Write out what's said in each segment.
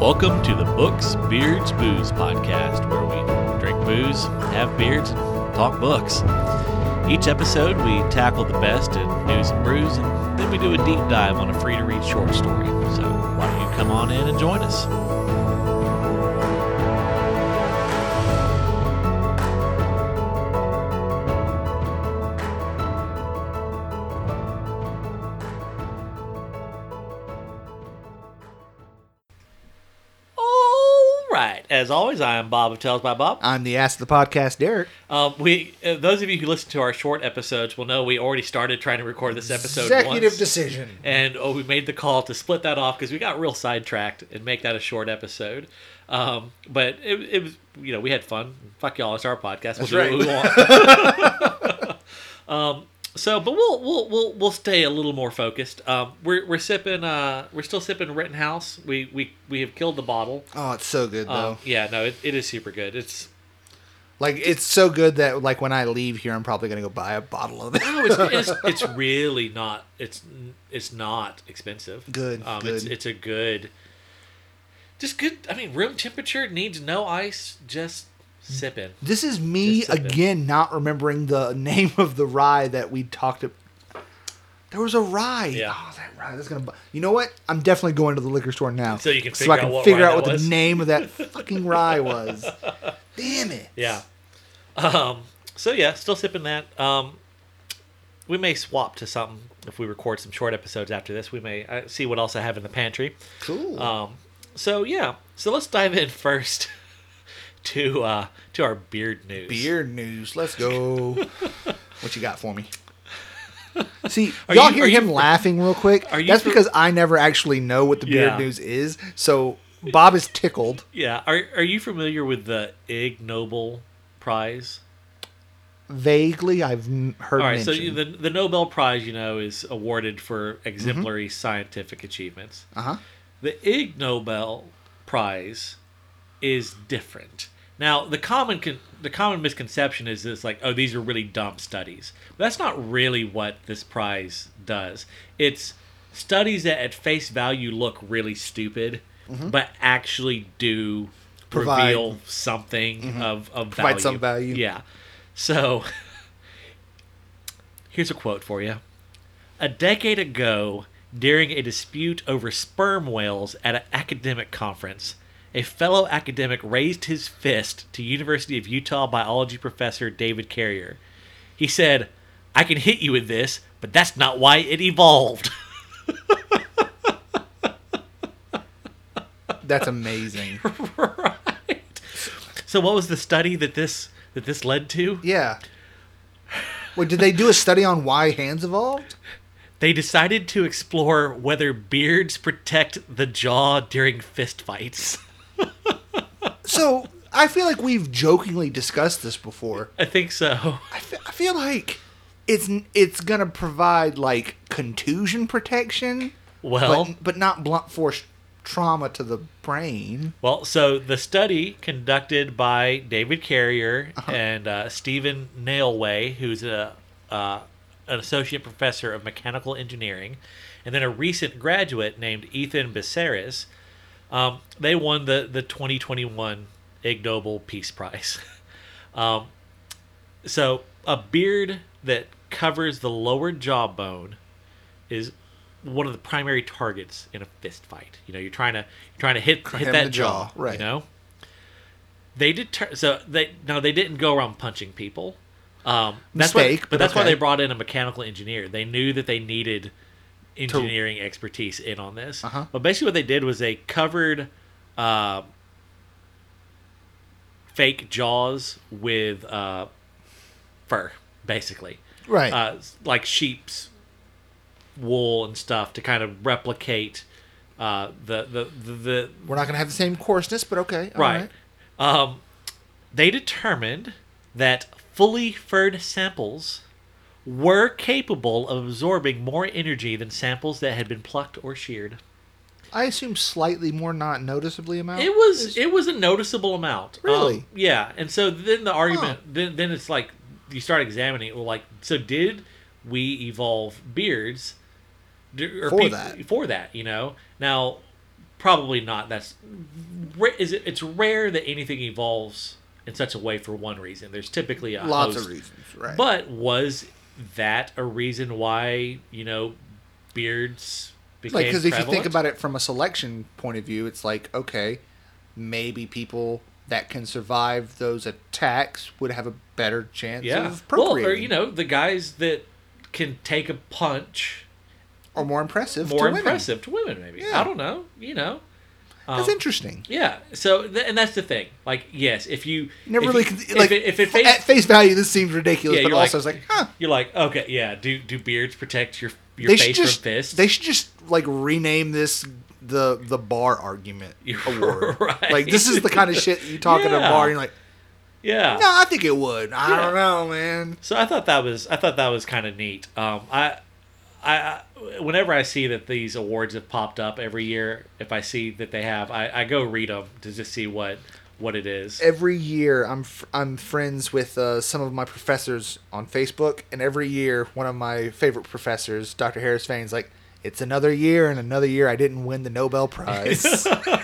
Welcome to the Books, Beards, Booze podcast, where we drink booze, have beards, and talk books. Each episode, we tackle the best in news and brews, and then we do a deep dive on a free to read short story. So, why don't you come on in and join us? Always, I am Bob of Tales by Bob. I'm the ass of the podcast, Derek. Um, we uh, those of you who listen to our short episodes will know we already started trying to record this episode Executive once, decision. and oh, we made the call to split that off because we got real sidetracked and make that a short episode. Um, but it, it was you know we had fun. Fuck y'all, it's our podcast. We'll That's do what we want. um, so, but we'll we'll we'll we'll stay a little more focused. Um, we're we're sipping. Uh, we're still sipping Rittenhouse. We we we have killed the bottle. Oh, it's so good though. Um, yeah, no, it, it is super good. It's like it's so good that like when I leave here, I'm probably gonna go buy a bottle of it. No, it's, it's it's really not. It's it's not expensive. Good, Um, good. It's it's a good. Just good. I mean, room temperature needs no ice. Just sip in. This is me Just a bit. again, not remembering the name of the rye that we talked about. There was a rye. Yeah. Oh, that rye. That's gonna. bu- You know what? I'm definitely going to the liquor store now, So you can so figure I out can what figure out what was. the name of that fucking rye was. Damn it. Yeah. Um. So yeah, still sipping that. Um. We may swap to something if we record some short episodes after this. We may uh, see what else I have in the pantry. Cool. Um, so yeah, so let's dive in first to uh, to our beard news. Beard news. Let's go. what you got for me? See, Are y'all you- hear you him laughing real quick. That's fr- because I never actually know what the beard Yeah. news is. So Bob is tickled. Yeah, are are you familiar with the Ig Nobel Prize? Vaguely, I've heard All right, so mentioned. you, the the Nobel Prize, you know, is awarded for exemplary scientific achievements. uh huh. The Ig Nobel Prize is different. Now, the common con- the common misconception is this like, oh, these are really dumb studies. But that's not really what this prize does. It's studies that at face value look really stupid, mm-hmm. but actually do Provide- reveal something mm-hmm. of, of Provide value. some value. Yeah. So here's a quote for you. A decade ago, during a dispute over sperm whales at an academic conference, a fellow academic raised his fist to University of Utah biology professor David Carrier. He said, "I can hit you with this, but that's not why it evolved." That's amazing. right. So what was the study that this that this led to? yeah. Wait, did they do a study on why hands evolved? They decided to explore whether beards protect the jaw during fistfights. So I feel like we've jokingly discussed this before. I think so. I fe- I feel like it's it's gonna provide like contusion protection, Well, but but not blunt force trauma to the brain. well, so the study conducted by David Carrier and uh, Stephen Naleway, who's a uh, an associate professor of mechanical engineering, and then a recent graduate named Ethan Beseris, um, they won the the 2021 Ig Nobel Peace Prize. um, so a beard that covers the lower jawbone is one of the primary targets in a fist fight. You know, you're trying to you're trying to hit hit that the jaw, jaw, right. You know, they deter so they no they didn't go around punching people. Um, that's why, Mistake, but, but that's why they brought in a mechanical engineer. They knew that they needed engineering expertise in on this. Uh-huh. But basically, what they did was they covered uh, fake jaws with uh, fur, basically Right. uh, like sheep's wool and stuff to kind of replicate uh, the, the the the We're not gonna have the same coarseness, but okay. all right. Um, they determined that fully furred samples were capable of absorbing more energy than samples that had been plucked or sheared. I assume slightly more, not noticeably amount. It was is- it was a noticeable amount. Really? Um, yeah. And so then the argument then then it's like you start examining well like so did we evolve beards For that. for that, you know? Now probably not. That's is it? It's rare that anything evolves in such a way for one reason. There's typically a Lots host. of reasons, right? But was that a reason why you know beards became like because if you think about it from a selection point of view, it's like okay, maybe people that can survive those attacks would have a better chance yeah, of well, or you know the guys that can take a punch or more impressive. more to women. impressive to women. Maybe Yeah. I don't know. You know. That's Um, interesting. Yeah. So, th- and that's the thing. Like, yes, if you never if really you- if like it, if it at face, face value. This seems ridiculous, Yeah, but also like- it's like, huh? you're like, okay, yeah. Do do beards protect your your They face just from fists? they should just like rename this the the bar argument award. right. Like this is the kind of shit you talk at a bar. And you're like, yeah. no, I think it would. I Yeah. don't know, man. So I thought that was I thought that was kind of neat. Um, I, I, I, whenever I see that these awards have popped up every year, if I see that they have, I, I go read them to just see what what it is. Every year, I'm f- I'm friends with uh, some of my professors on Facebook, and every year, one of my favorite professors, Dr. Harris Fain's like, it's another year and another year I didn't win the Nobel Prize.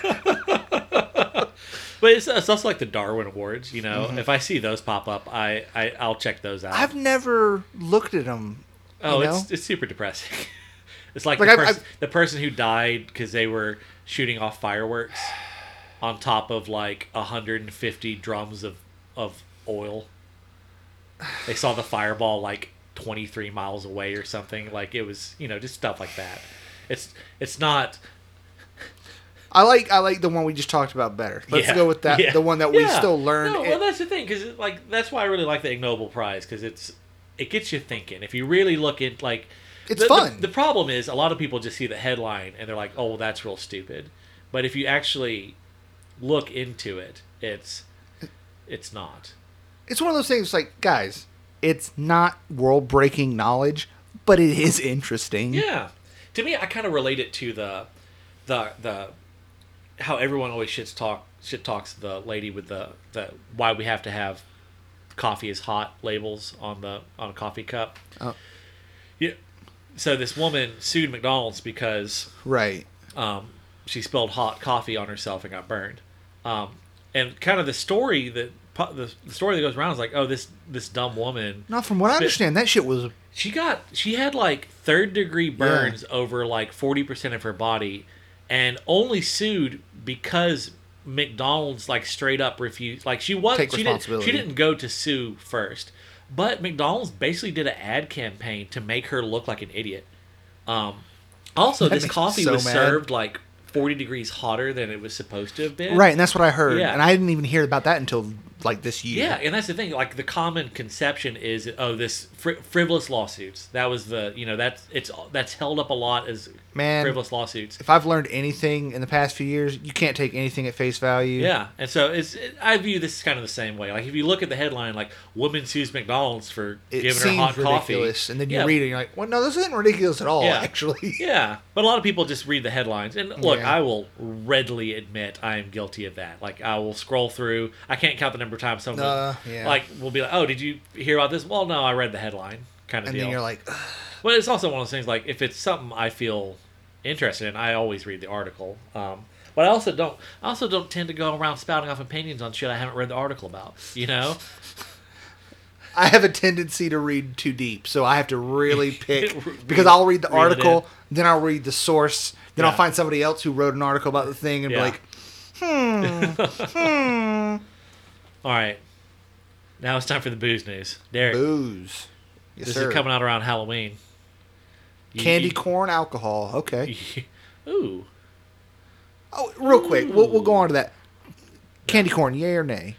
But it's, it's also like the Darwin Awards. You know, if I see those pop up, I, I I'll check those out. Mm-hmm. I've never looked at them. Oh, you it's know? it's super depressing. it's like, Like, the, I've- pers- I've- the person who died because they were shooting off fireworks on top of like 150 drums of of oil. They saw the fireball like 23 miles away or something. Like it was, you know, just stuff like that. It's it's not. I like I like the one we just talked about better. Let's yeah, go with that. yeah, The one that we yeah. still learn. No, it- well, that's the thing because like that's why I really like the Ig Nobel Prize because it's it gets you thinking. If you really look at like. It's the, fun. The, the problem is a lot of people just see the headline and they're like, "Oh, well, that's real stupid." But if you actually look into it, it's it's not. it's one of those things like guys it's not world breaking knowledge but it is interesting Yeah. To me, I kind of relate it to the the the how everyone always shits talk shit talks the lady with the the why we have to have coffee is hot labels on the on a coffee cup. Oh. Yeah. So this woman sued McDonald's because right um, she spilled hot coffee on herself and got burned. Um, and kind of the story that the, the story that goes around is like, oh, this this dumb woman not from what i understand that shit was she got she had like third degree burns over like 40% of her body and only sued because McDonald's like straight up refused like she was Take she didn't, she didn't go to sue first but McDonald's basically did an ad campaign to make her look like an idiot um also That this coffee so was mad. served like 40 degrees hotter than it was supposed to have been right and that's what i heard Yeah. and i didn't even hear about that until like this year Yeah, and that's the thing. Like the common conception is, oh, this fri- frivolous lawsuits. That was the, you know, that's it's that's held up a lot as Man. frivolous lawsuits. if i've learned anything in the past few years you can't take anything at face value Yeah, and so it's it, I view this kind of the same way. Like if you look at the headline, like woman sues McDonald's for it giving her hot ridiculous coffee, and then you Yeah. read it and you're like well no this isn't ridiculous at all Yeah. actually Yeah, but a lot of people just read the headlines. And look, Yeah. I will readily admit I am guilty of that. Like I will scroll through. I can't count the number of times someone Uh, yeah. like will be like, "Oh, did you hear about this?" Well, no, I read the headline. Kind of and deal. then you're like "Ugh." Well, it's also one of those things like if it's something I feel interested in, I always read the article. Um, but I also don't. I also don't tend to go around spouting off opinions on shit I haven't read the article about. You know? I have a tendency to read too deep, so I have to really pick Read- because I'll read the it article, then I'll read the source, then I'll find somebody else who wrote an article about the thing and Yeah. be like, hmm, All right. Now it's time for the booze news, Derek. booze. Yes, this sir. is coming out around Halloween. You- Candy you- corn alcohol. Okay. Ooh. Oh, real quick, we'll, we'll go on to that. Candy corn, yay or nay?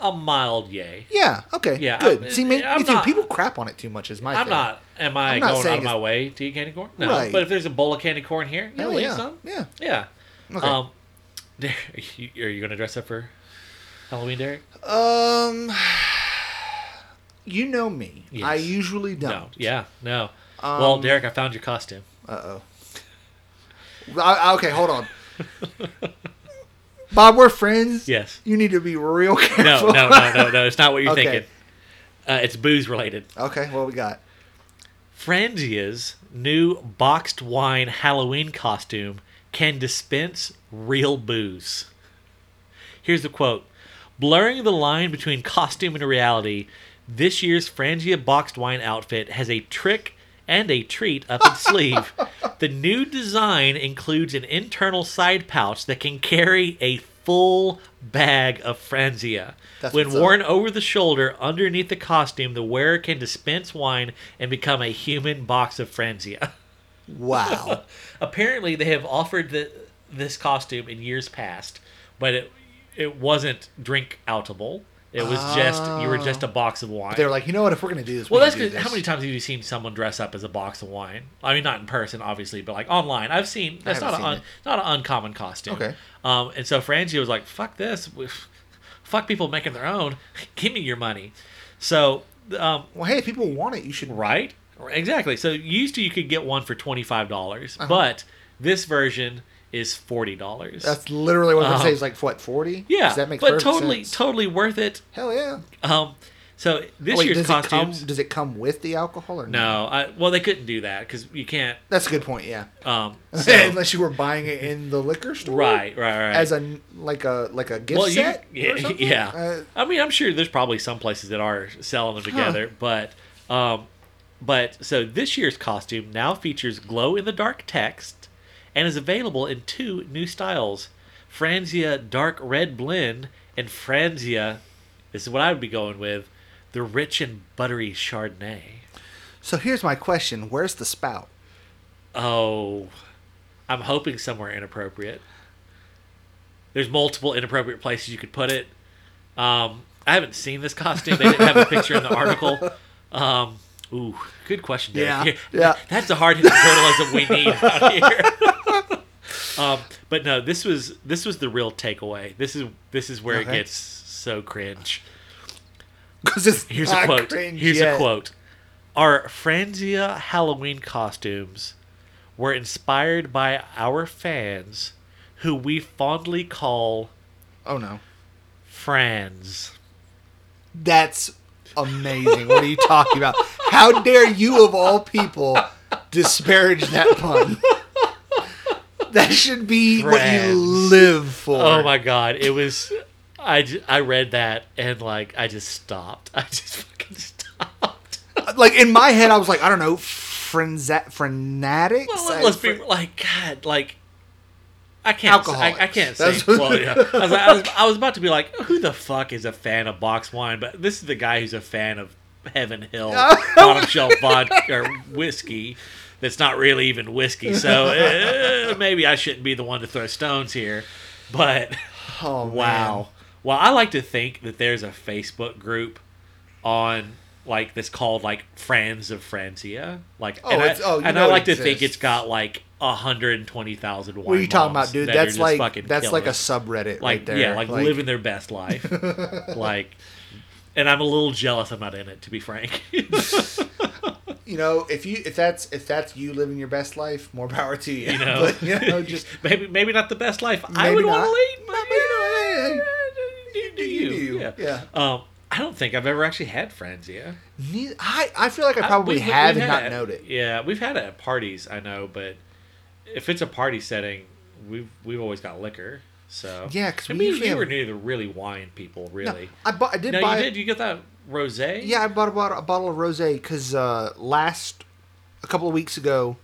A mild yay. Yeah. Okay. Yeah, Good. I'm- See, me, I'm me too. not- People crap on it too much. Is my. I'm thing. not. Am I I'm going out of my way to eat candy corn? No. Right. But if there's a bowl of candy corn here, Hell you'll eat yeah. some. Yeah. Yeah. Okay. Um, are you going to dress up for Halloween, Derek? Um. You know me. Yes. I usually don't. No. Yeah. No. well, Um, Derek, I found your costume. Uh oh. Okay, hold on. Bob, we're friends. Yes. You need to be real No, careful. no, no, no, no. It's not what you're Okay. thinking. Uh, it's booze related. okay, what we got? Franzia's new boxed wine Halloween costume can dispense real booze. Here's the quote Blurring the line between costume and reality, this year's Franzia boxed wine outfit has a trick and a treat up its sleeve. The new design includes an internal side pouch that can carry a full bag of Franzia. That's when what's up. worn over the shoulder underneath the costume, the wearer can dispense wine and become a human box of Franzia. Wow. Apparently, they have offered the, this costume in years past, but it it wasn't drink outable. It was just you were just a box of wine. They're like, you know what? If we're gonna do this, well, we that's because how many times have you seen someone dress up as a box of wine? I mean, not in person, obviously, but like online. I've seen that's not haven't a seen not an uncommon costume. Okay. Um, and so Franzia was like, "Fuck this, fuck people making their own. Give me your money." So, um, Well, hey, if people want it, you should. Right? Exactly. So used to you could get one for twenty five dollars, Uh-huh. but this version is forty dollars. That's literally what I'm Um, saying. Is like what forty? yeah, Does that make sense? but totally, sense? totally worth it. Hell yeah. Um, so this Oh, wait, year's does it come? Does it come with the alcohol or no, I, well they couldn't do that because you can't. That's a good point. Yeah. Um, so, Unless you were buying it in the liquor store. right, right, right. As a like a like a gift well, you, set. yeah, yeah. Uh, I mean, I'm sure there's probably some places that are selling them together, but um, but so this year's costume now features glow in the dark text and is available in two new styles: Franzia Dark Red Blend and Franzia. This is what I would be going with: the rich and buttery Chardonnay. so here's my question: Where's the spout? Oh, I'm hoping somewhere inappropriate. There's multiple inappropriate places you could put it. Um, I haven't seen this costume. They didn't have a picture in the article. Um, ooh, good question. Derek. Yeah, yeah. That's the hard hitting journalism we need out here. um, but no, this was this was the real takeaway. This is this is where it gets so cringe. Because it's Here's a quote. Here's yet. a quote. Our Franzia Halloween costumes were inspired by our fans, who we fondly call Oh no, Franz. that's amazing. what are you talking about? How dare you, of all people, disparage that pun? That should be what you live for. Oh my god, it was. I, I read that and like I just stopped. I just fucking stopped. Like in my head, I was like, I don't know, frenza- frenatics. Well, let's be like God, like I can't. Say, I, I can't say. Well, yeah. I was, I, was, I was about to be like, who the fuck is a fan of box wine? But this is the guy who's a fan of Heaven Hill bottom shelf vodka or whiskey. That's not really even whiskey. So uh, maybe I shouldn't be the one to throw stones here. But Oh man. wow. Well, I like to think that there's a Facebook group on like that's called like Friends of Franzia. Like, Oh, and, I, oh, and I like to think it's got like hundred and twenty thousand. What are you talking about, dude? That's like that's like a subreddit like right there. yeah, like, living their best life. like, and I'm a little jealous. I'm not in it, to be frank. You know, if you if that's if that's you living your best life, more power to you. You know, but you know, just maybe maybe not the best life I would want to lead, but you know, hey, do you do you. Yeah. Yeah. Um, I don't think I've ever actually had friends. Yeah. neither, I I feel like I I- probably we've- we've and not known it. Yeah, we've had it at parties. I know, but if it's a party setting, we've we've always got liquor. So Yeah, 'cause I we mean, usually you were have- neither really wine people, No, really. I bought I did No, buy you did. You get that rosé? Yeah, I bought a bottle, a bottle of rosé because uh, last a couple of weeks ago,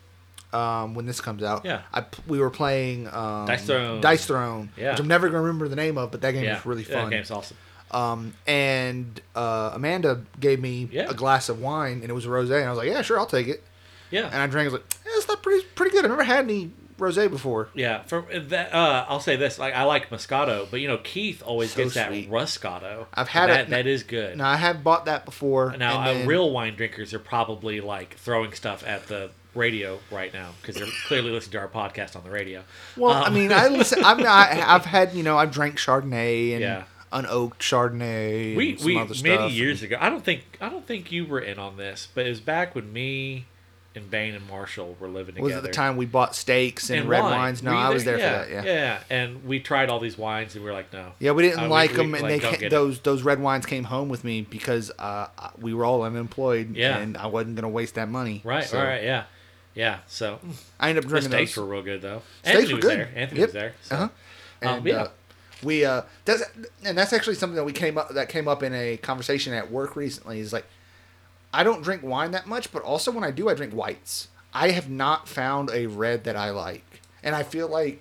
um, when this comes out, Yeah. I, we were playing um, Dice Throne. Dice Throne, Yeah. which I'm never gonna remember the name of, but that game yeah, was really fun. That game's awesome. Um, and uh, Amanda gave me Yeah. a glass of wine, and it was a rosé, and I was like, yeah, sure, I'll take it. Yeah, And I drank. I was like, yeah, it's not pretty pretty good. I've never had any rosé before. yeah. For that, uh, I'll say this: like I like Moscato, but you know Keith always So gets sweet. that Roscato. I've had that, it- That is good. Now I have bought that before. Now, and uh, then- real wine drinkers are probably like throwing stuff at the radio right now because they're clearly listening to our podcast on the radio. Well, I Um, mean, I listen. I'm not. I've had you know, I've drank Chardonnay and Yeah. unoaked Chardonnay. we and some we other many years ago. I don't think I don't think you were in on this, but it was back when me and Bain and Marshall were living together. Was it the time we bought steaks and, And red wine. wines? No, I was there yeah, for that. Yeah. yeah. And we tried all these wines, and we were like, no. Yeah, we didn't Uh, like we, them, and like, they don't ca- get it. those those red wines came home with me because uh, we were all unemployed, Yeah. and I wasn't gonna waste that money. Right, So, right, yeah. Yeah. So I ended up drinking the steaks those. were real good though. Steaks Anthony were was good. there. Anthony Yep. was there. So. Uh-huh. Um, And yeah. uh, we uh, that's and that's actually something that we came up that came up in a conversation at work recently. Is like, I don't drink wine that much, but also when I do, I drink whites. I have not found a red that I like, and I feel like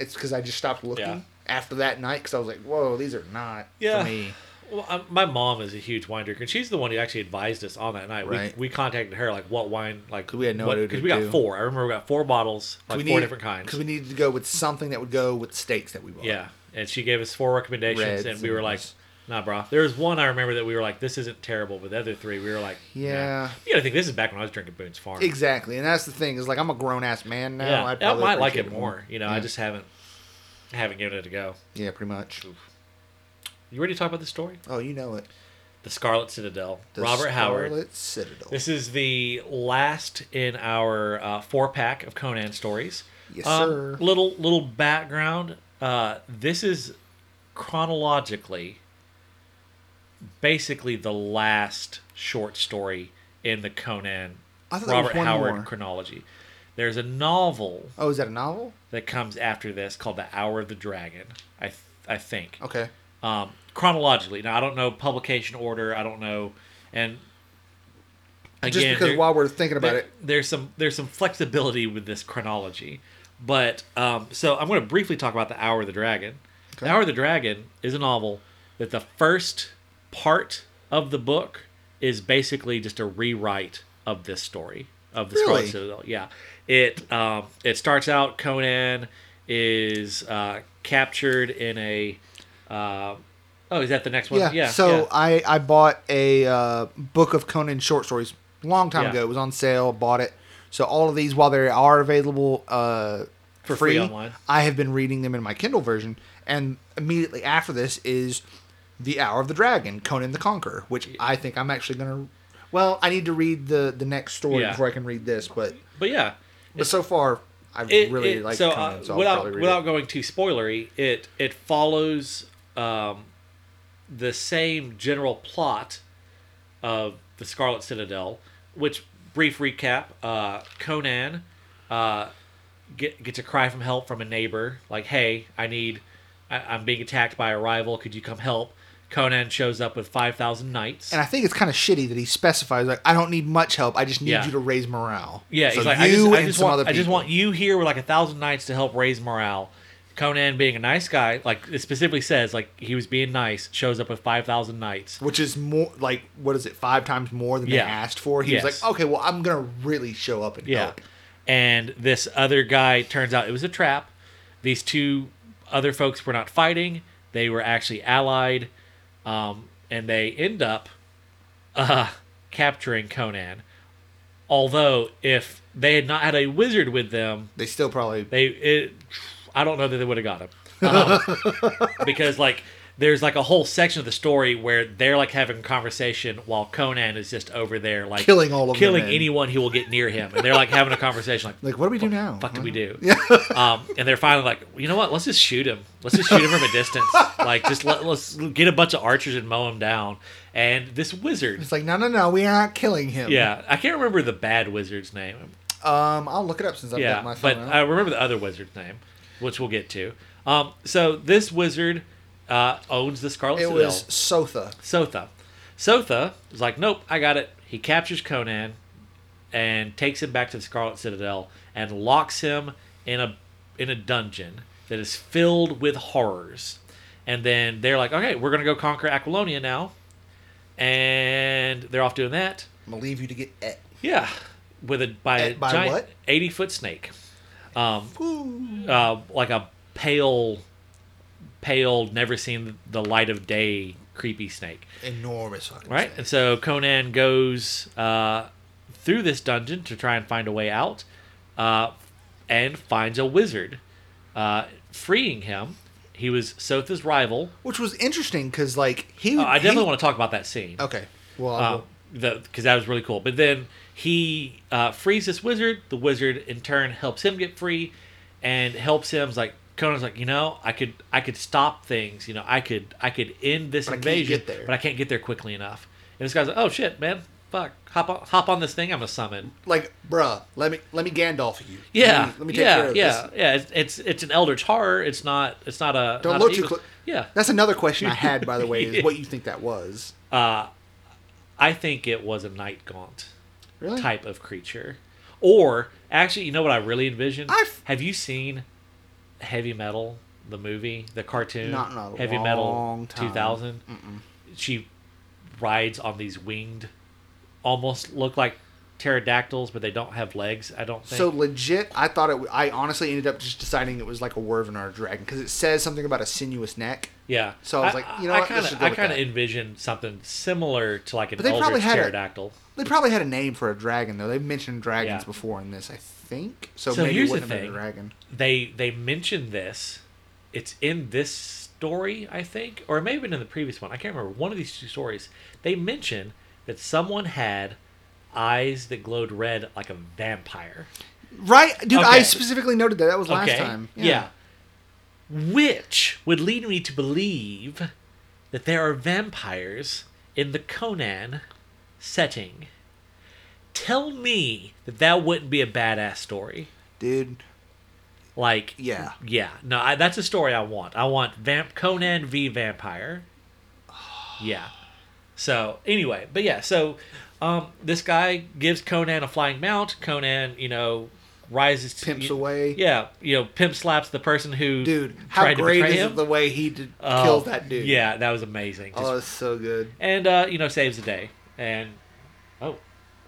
it's because I just stopped looking Yeah. after that night because I was like, whoa, these are not Yeah. for me. Well, um, my mom is a huge wine drinker, and she's the one who actually advised us on that night. Right. We, we contacted her like what wine like we had no idea because we got do. four. I remember we got four bottles, like we four need- different kinds. because we needed to go with something that would go with steaks that we bought. Yeah, and she gave us four recommendations, Reds and we were and like. "Nah, bro." There was one I remember that we were like, "This isn't terrible," but the other three, we were like, Yeah. nah. You gotta think this is back when I was drinking Boone's Farm. Exactly, and that's the thing is like I'm a grown ass man now. Yeah, I'd I might like it more. You know, I just haven't haven't given it a go. Yeah, pretty much. You ready to talk about the story? Oh, you know it. The Scarlet Citadel. The Robert Howard. Scarlet Citadel. This is the last in our uh, four pack of Conan stories. Yes, Um, sir. Little little background. Uh, this is chronologically basically the last short story in the Conan I thought was Robert one Howard more. chronology. There's a novel Oh, is that a novel? that comes after this called The Hour of the Dragon. I th- I think Okay. um, chronologically. Now I don't know publication order. I don't know, and Just again, because there- while we're thinking about there- it, there's some there's some flexibility with this chronology. But um, so I'm going to briefly talk about the Hour of the Dragon. The Hour of the Dragon is a novel that the first part of the book is basically just a rewrite of this story of the Really? Scarlet Citadel. Yeah, it um, it starts out Conan is uh, captured in a. Uh, oh, is that the next one? yeah. yeah so yeah. I I bought a uh, book of Conan short stories a long time Yeah. ago. It was on sale. Bought it. So all of these, while they are available uh, For free online. I have been reading them in my Kindle version. And immediately after this is the Hour of the Dragon, Conan the Conqueror, which I think I'm actually gonna. Well, I need to read the the next story Yeah. before I can read this, but but yeah, but so far I it, really it- like so, Conan, uh, so I'll without without it. going too spoilery, it it follows um, the same general plot of the Scarlet Citadel. Which brief recap: uh, Conan uh, get, gets a cry from help from a neighbor, like, "Hey, I need, I, I'm being attacked by a rival. Could you come help?" Conan shows up with five thousand knights. And I think it's kind of shitty that he specifies like I don't need much help. I just need Yeah. you to raise morale. Yeah, so he's like, you I just, I and just some want, other I just want you here with like a thousand knights to help raise morale. Conan, being a nice guy, like it specifically says, like he was being nice, shows up with five thousand knights. which is more like what is it five times more than Yeah. they asked for. He Yes. was like, okay, well I'm gonna really show up and Yeah, help. and this other guy turns out it was a trap. These two other folks were not fighting; they were actually allied, um, and they end up uh, capturing Conan. Although, if they had not had a wizard with them, They still probably they it i don't know that they would have got him um, because like there's like a whole section of the story where they're like having a conversation while conan is just over there like Killing all of them killing in. anyone who will get near him and they're like having a conversation like like, what do we do now? fuck do we do Yeah. um, and they're finally like you know what let's just shoot him let's just shoot him from a distance like just let, let's get a bunch of archers and mow him down and this wizard It's like, no, no, no, we are not killing him. yeah i can't remember the bad wizard's name Um, I'll look it up since I've yeah, got my phone but out. I remember the other wizard's name, which we'll get to. Um, so this wizard uh, owns the Scarlet Citadel. it Citadel. was Tsotha. Tsotha. Tsotha is like, nope, I got it. He captures Conan and takes him back to the Scarlet Citadel and locks him in a in a dungeon that is filled with horrors. And then they're like, okay, we're gonna go conquer Aquilonia now, and they're off doing that. I'm gonna leave you to get et. Yeah, with a by a Eh, by giant what? eighty foot snake, um, uh, like a pale, pale, never seen the light of day, creepy snake. Enormous fucking Right, snake. and so Conan goes uh, through this dungeon to try and find a way out, uh, and finds a wizard, uh, freeing him. He was Tsotha's rival. Which was interesting because like he. Uh, I definitely he- want to talk about that scene. Okay. Well, because that was really cool. But then he uh, frees this wizard. The wizard in turn helps him get free, and helps him. Like Conan's like, you know, I could I could stop things. You know, I could I could end this But I invasion, there. but I can't get there quickly enough. And this guy's like, oh shit, man, fuck, hop on, hop on this thing. I'm a summon. Like, bruh, let me let me Gandalf you. Yeah, Let me, let me take yeah, care of yeah, this. yeah. It's, it's it's an eldritch horror. It's not it's not a Don't not look too close. Yeah, That's another question I had, by the way, is what you think that was. uh, I think it was a night gaunt Really? type of creature, or actually, you know what I really envisioned? I've- Have you seen Heavy Metal, the movie, the cartoon? Not in a Heavy long Metal time. two thousand. She rides on these winged, almost look like pterodactyls, but they don't have legs. I don't think. So legit, I thought it. I honestly ended up just deciding it was like a wyvern or a dragon because it says something about a sinuous neck. Yeah. So I was like, you know I what, let's kind just of, go I with kind of that. envisioned something similar to like an But they probably eldritch had a- pterodactyl. They probably had a name for a dragon though. They've mentioned dragons Yeah. before in this, I think. So, So maybe here's the wouldn't have been thing. dragon. They they mentioned this. It's in this story, I think, or it may have been in the previous one. I can't remember. One of these two stories. They mention that someone had eyes that glowed red like a vampire. Right, dude. I specifically noted that. That was last okay. time. Yeah. Which would lead me to believe that there are vampires in the Conan setting. Tell me that that wouldn't be a badass story. dude. Like, Yeah. yeah. No, I, that's a story I want. I want Vamp Conan v Vampire. Yeah. So anyway, but yeah, so um, this guy gives Conan a flying mount. Conan, you know, rises to, Pimps you- away. Yeah, you know, pimp slaps the person who Dude, how tried to great is him. it the way he did, Oh, kills that dude? Yeah, that was amazing. Just- Oh, it's so good. and uh, you know, saves the day. And oh,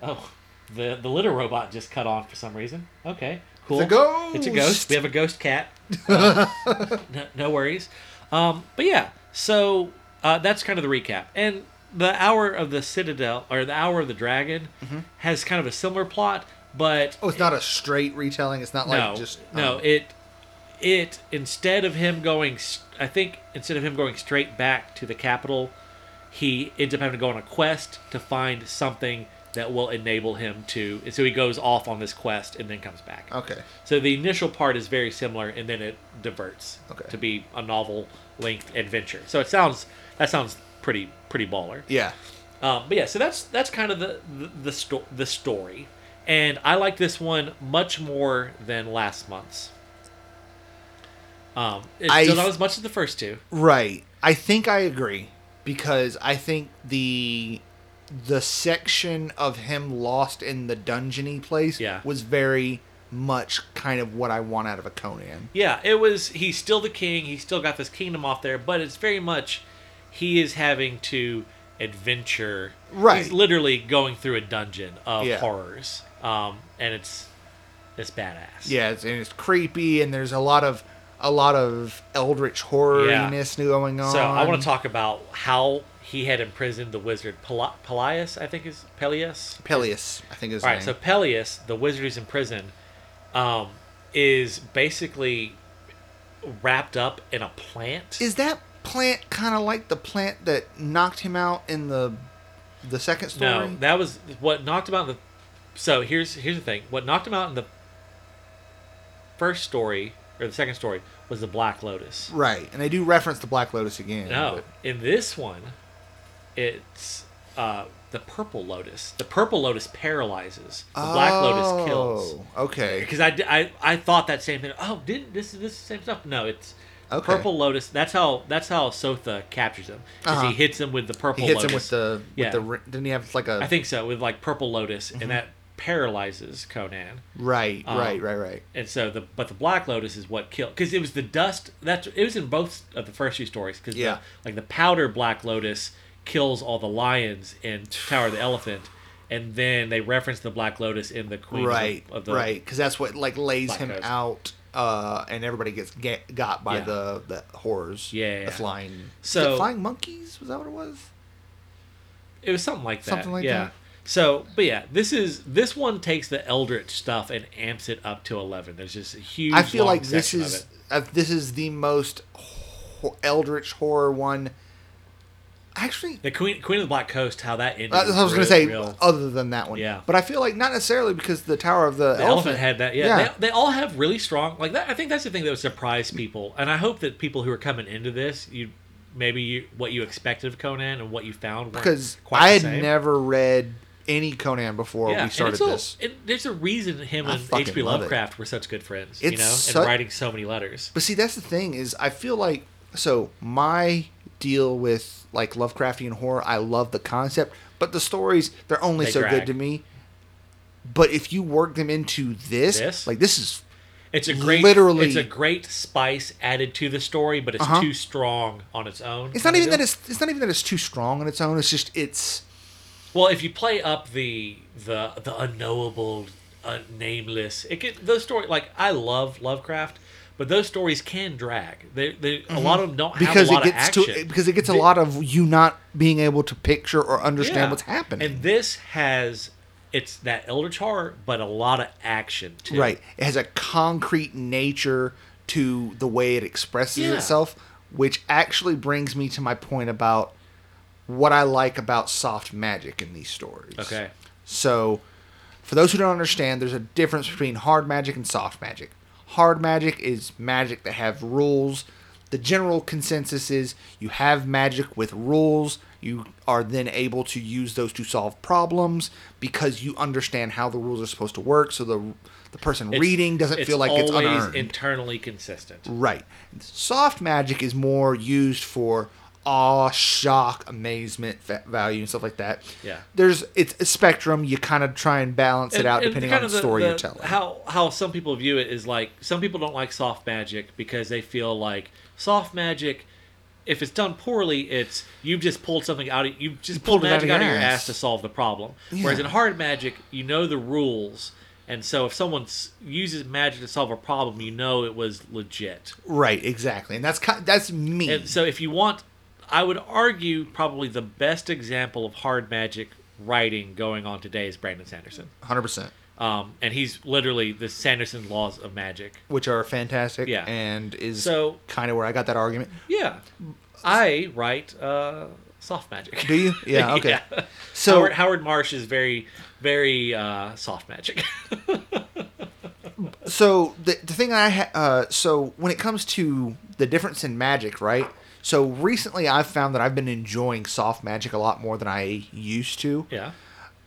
oh, the the litter robot just cut on for some reason. Okay, cool. a ghost! It's a ghost. We have a ghost cat. Uh, no, no worries. Um, but yeah, so uh, that's kind of the recap. And the hour of the Citadel or the hour of the Dragon has kind of a similar plot, but Oh, it's not a straight retelling. It's not like no, just no. um, It it instead of him going, I think instead of him going straight back to the capital, he ends up having to go on a quest to find something that will enable him to. and So he goes off on this quest and then comes back. Okay. So the initial part is very similar, and then it diverts Okay. to be a novel length adventure. So it sounds that sounds pretty pretty baller. Yeah. Um, but yeah, so that's that's kind of the the the, sto- the story, and I like this one much more than last month's. Um, it's I- still not as much as the first two. Right. I think I agree because I think the the section of him lost in the dungeony place Yeah. was very much kind of what I want out of a Conan. Yeah, it was. He's still the king. He's still got this kingdom off there, but it's very much he is having to adventure. Right. He's literally going through a dungeon of Yeah. horrors, um, and it's it's badass. Yeah, it's, and it's creepy and there's a lot of a lot of eldritch horroriness going on. So I want to talk about how he had imprisoned the wizard Pel- Pelias, I think is Pelias. Pelias, I think is All right, name. so Pelias, the wizard who's in prison, um, is basically wrapped up in a plant. is that plant kind of like the plant that knocked him out in the the second story? no, that was what knocked him out. In the so here's here's the thing. What knocked him out in the first story or the second story was the Black Lotus. right, and they do reference the Black Lotus again. No, but- in this one, it's uh, the purple lotus. The purple lotus paralyzes. The black lotus kills. Oh, Okay. Because I, I, I thought that same thing. Oh, didn't this is this the same stuff? No, it's Okay. purple lotus. That's how that's how Tsotha captures him. Is Uh-huh. he hits him with the purple. He hits lotus. him with the Yeah. With the, didn't he have like a I think so with like purple lotus, Mm-hmm. and that paralyzes Conan. right um, right right right And so the but the black lotus is what killed because it was the dust that's it was in both of the first few stories because Yeah. like the powder black lotus kills all the lions in Tower of the Elephant, and then they reference the black lotus in the Queen of the- right of the, right because that's what like lays Black him Coast. out uh and everybody gets get, got by Yeah. the the horrors Yeah, the flying So- flying monkeys was that what it was It was something like that. Something like yeah. that. So, but yeah, this is this one takes the Eldritch stuff and amps it up to eleven. There's just a huge. I feel like this is uh, this is the most ho- eldritch horror one actually the Queen Queen of the Black Coast. How that ended. uh, was I was going to say real- other than that one Yeah. but I feel like not necessarily because the Tower of the, the elephant, had that. Yeah, yeah. They, they all have really strong. Like that. I think that's the thing that would surprise people, and I hope that people who are coming into this, you maybe you, what you expected of Conan and what you found because quite I had same. never read any Conan before yeah, we started and this. and there's a reason him I and H.P. love it. Lovecraft were such good friends, you It's know, su- and writing so many letters. But see, that's the thing is, I feel like so my deal with like Lovecraftian horror, I love the concept, but the stories they're only They so drag. good to me. But if you work them into this, This? like this is It's a great, Literally- it's a great spice added to the story, but it's Uh-huh. too strong on its own. it's not even that it's it's not even that it's too strong on its own. It's just it's Well, if you play up the the the unknowable, uh, nameless, it can those stories. Like I love Lovecraft, but those stories can drag. They, they a lot of them don't Mm-hmm. because have a lot it gets of action. to because it gets a lot of you not being able to picture or understand Yeah. what's happening. And this has it's that Eldritch horror, but a lot of action too. Right. It has a concrete nature to the way it expresses Yeah. itself, which actually brings me to my point about what I like about soft magic in these stories. Okay. So, for those who don't understand, there's a difference between hard magic and soft magic. Hard magic is magic that have rules. The general consensus is you have magic with rules. You are then able to use those to solve problems because you understand how the rules are supposed to work. So the the person It's- reading doesn't feel like it's unearned. internally consistent. Right. Soft magic is more used for awe, shock, amazement, fa- value, and stuff like that. Yeah. There's it's a spectrum. You kind of try and balance it out depending on the story you're telling. How how some people view it is like some people don't like soft magic because they feel like soft magic, if it's done poorly, it's you've just pulled something out. Of, you've just pulled, pulled it out magic of out of your your ass. ass. to solve the problem. Whereas in hard magic, you know the rules, and so if someone uses magic to solve a problem, you know it was legit. right. Exactly. And that's that's me. And so if you want, I would argue probably the best example of hard magic writing going on today is Brandon Sanderson. Hundred percent. Um, and he's literally the Sanderson laws of magic. Which are fantastic. Yeah. And is So- kind of where I got that argument. Yeah, I write uh, soft magic. Do you? Yeah. Okay. So Howard, Howard Marsh is very, very uh, soft magic. so the, the thing I ha- uh, so when it comes to the difference in magic, right? So recently, I've found that I've been enjoying soft magic a lot more than I used to. yeah,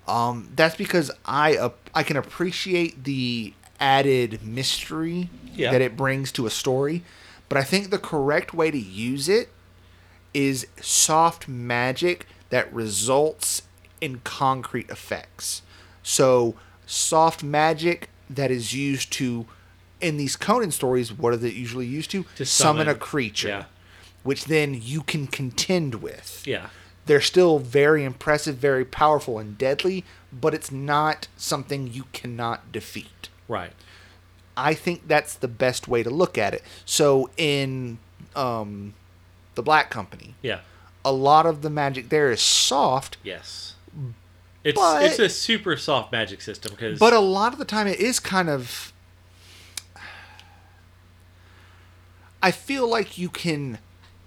Um, that's because I uh, I can appreciate the added mystery Yeah. that it brings to a story, but I think the correct way to use it is soft magic that results in concrete effects. So soft magic that is used to in these Conan stories, what are they usually used to? To summon, a creature, yeah. Which then you can contend with yeah, they're still very impressive, very powerful, and deadly, but it's not something you cannot defeat. right. I think that's the best way to look at it. So in um, the Black Company, Yeah, a lot of the magic there is soft, yes. It's But- it's a super soft magic system because but a lot of the time it is kind of. I feel like you can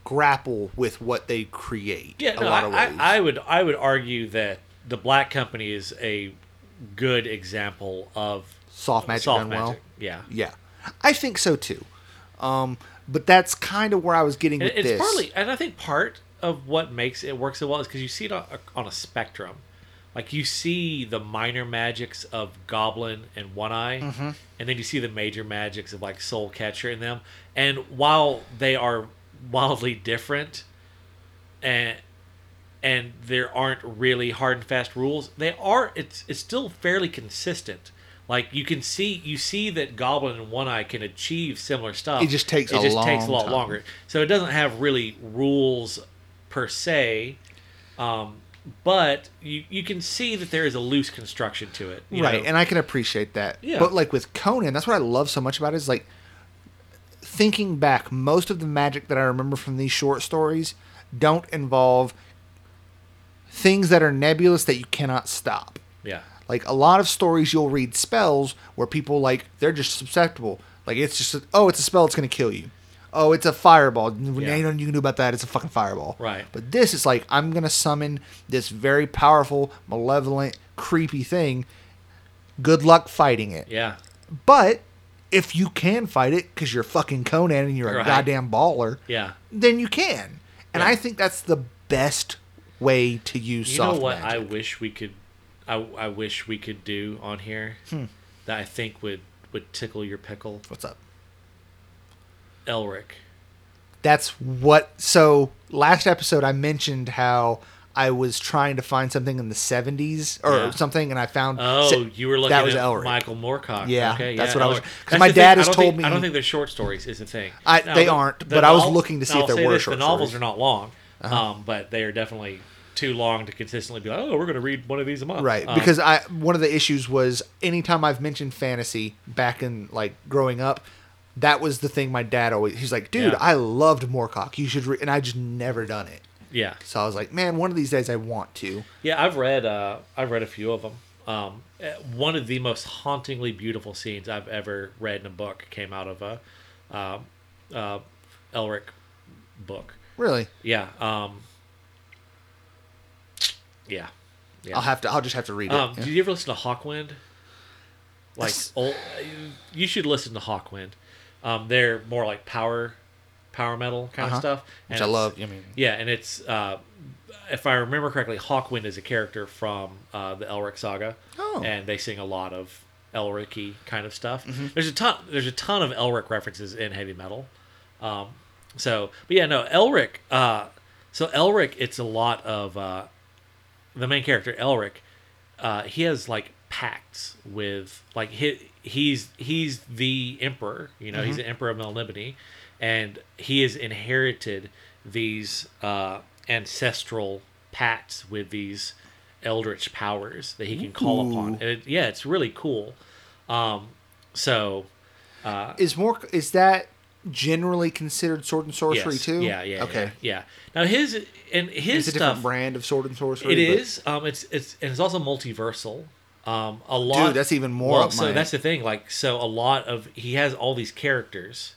grapple with what they create. yeah, a no, lot I. I, I would I would argue that the Black Company is a good example of soft magic soft done magic. well. Yeah, Yeah, I think so too. Um, but that's kind of where I was getting And with it's this. partly, and I think part of what makes it work so well is because you see it on a, on a spectrum. Like you see the minor magics of Goblin and One Eye, Mm-hmm. and then you see the major magics of like Soulcatcher in them. And while they are wildly different, and and there aren't really hard and fast rules, they are. It's it's still fairly consistent. Like you can see, you see that Goblin and One Eye can achieve similar stuff. It just takes it a just takes a lot time. longer. So it doesn't have really rules per se, um, but you you can see that there is a loose construction to it. you right, know? and I can appreciate that. Yeah. But like with Conan, that's what I love so much about it is like thinking back, most of the magic that I remember from these short stories don't involve things that are nebulous that you cannot stop. yeah, Like a lot of stories you'll read spells where people like they're just susceptible. Like it's just oh, it's a spell, it's gonna kill you. Oh, it's a fireball. Yeah. Ain't nothing you can do about that. It's a fucking fireball. Right. But this is like I'm gonna summon this very powerful, malevolent, creepy thing. Good luck fighting it. yeah, But if you can fight it because you're fucking Conan and you're a Right. goddamn baller, yeah. then you can. And Yeah. I think that's the best way to use You know what? magic. I wish we could. I, I wish we could do on here hmm. that I think would would tickle your pickle. What's up? Elric. That's what. So last episode, I mentioned how I was trying to find something in the '70s or Yeah. something, and I found. Oh, se- you were looking that was at Elric. Michael Moorcock. Yeah, okay, that's yeah, what I was- Elric. 'cause That's my dad thing, has told think, me- I don't think they're short stories. Is the thing. I- they the- aren't, the but I was looking to see if there were this, short The novels stories. Uh-huh. are not long, um, but they are definitely too long to consistently be like, oh, we're going to read one of these a month. Right, Um, because I one of the issues was anytime I've mentioned fantasy back in like growing up, that was the thing my dad always he's like, dude, Yeah. I loved Moorcock. You should, read and I just never done it. Yeah, So I was like, man, one of these days I want to. Yeah, I've read uh, I've read a few of them. Um, eh, one of the most hauntingly beautiful scenes I've ever read in a book came out of a uh, uh, Elric book. Really, Yeah, um, yeah, yeah. I'll have to. I'll just have to read it. Um, Yeah. Did you ever listen to Hawkwind? Like, old, you should listen to Hawkwind. Um, they're more like power, power metal kind Uh-huh. of stuff, Which And I love. I mean, yeah, and it's uh, if I remember correctly, Hawkwind is a character from uh, the Elric saga, Oh. and they sing a lot of Elric kind of stuff. Mm-hmm. There's a ton. There's a ton of Elric references in heavy metal. Um, so, but yeah, no, Elric. Uh, so Elric, it's a lot of uh, the main character Elric. Uh, he has like pacts with like he, he's he's the emperor. You know, he's the emperor of Melnibone, and he has inherited these uh, ancestral pacts with these eldritch powers that he can call upon. And it, yeah, it's really cool. Um, so uh, is more is that generally considered sword and sorcery yes, too? Yeah, yeah, Okay, yeah, yeah. Now his and his it's a different stuff. brand of sword and sorcery. It is. Um, it's it's and it's also multiversal. Um, a lot. Dude, that's even more Well, up so that's the thing. Like, so a lot of he has all these characters,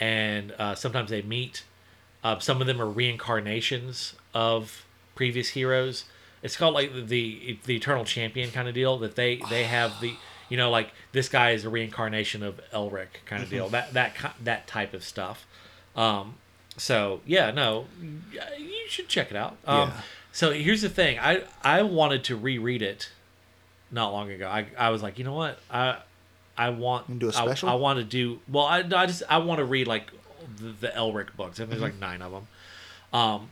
and uh, sometimes they meet. Uh, some of them are reincarnations of previous heroes. It's called like the the, eternal champion kind of deal. That they they have the you know like this guy is a reincarnation of Elric kind of Mm-hmm. deal. That that that type of stuff. Um, so yeah, no, you should check it out. Um, Yeah. So here's the thing. I I wanted to reread it not long ago. I I was like, you know what? I I want do a I- special? I, want to do well. I, I just I want to read like the, the Elric books. and there's like nine of them. Um,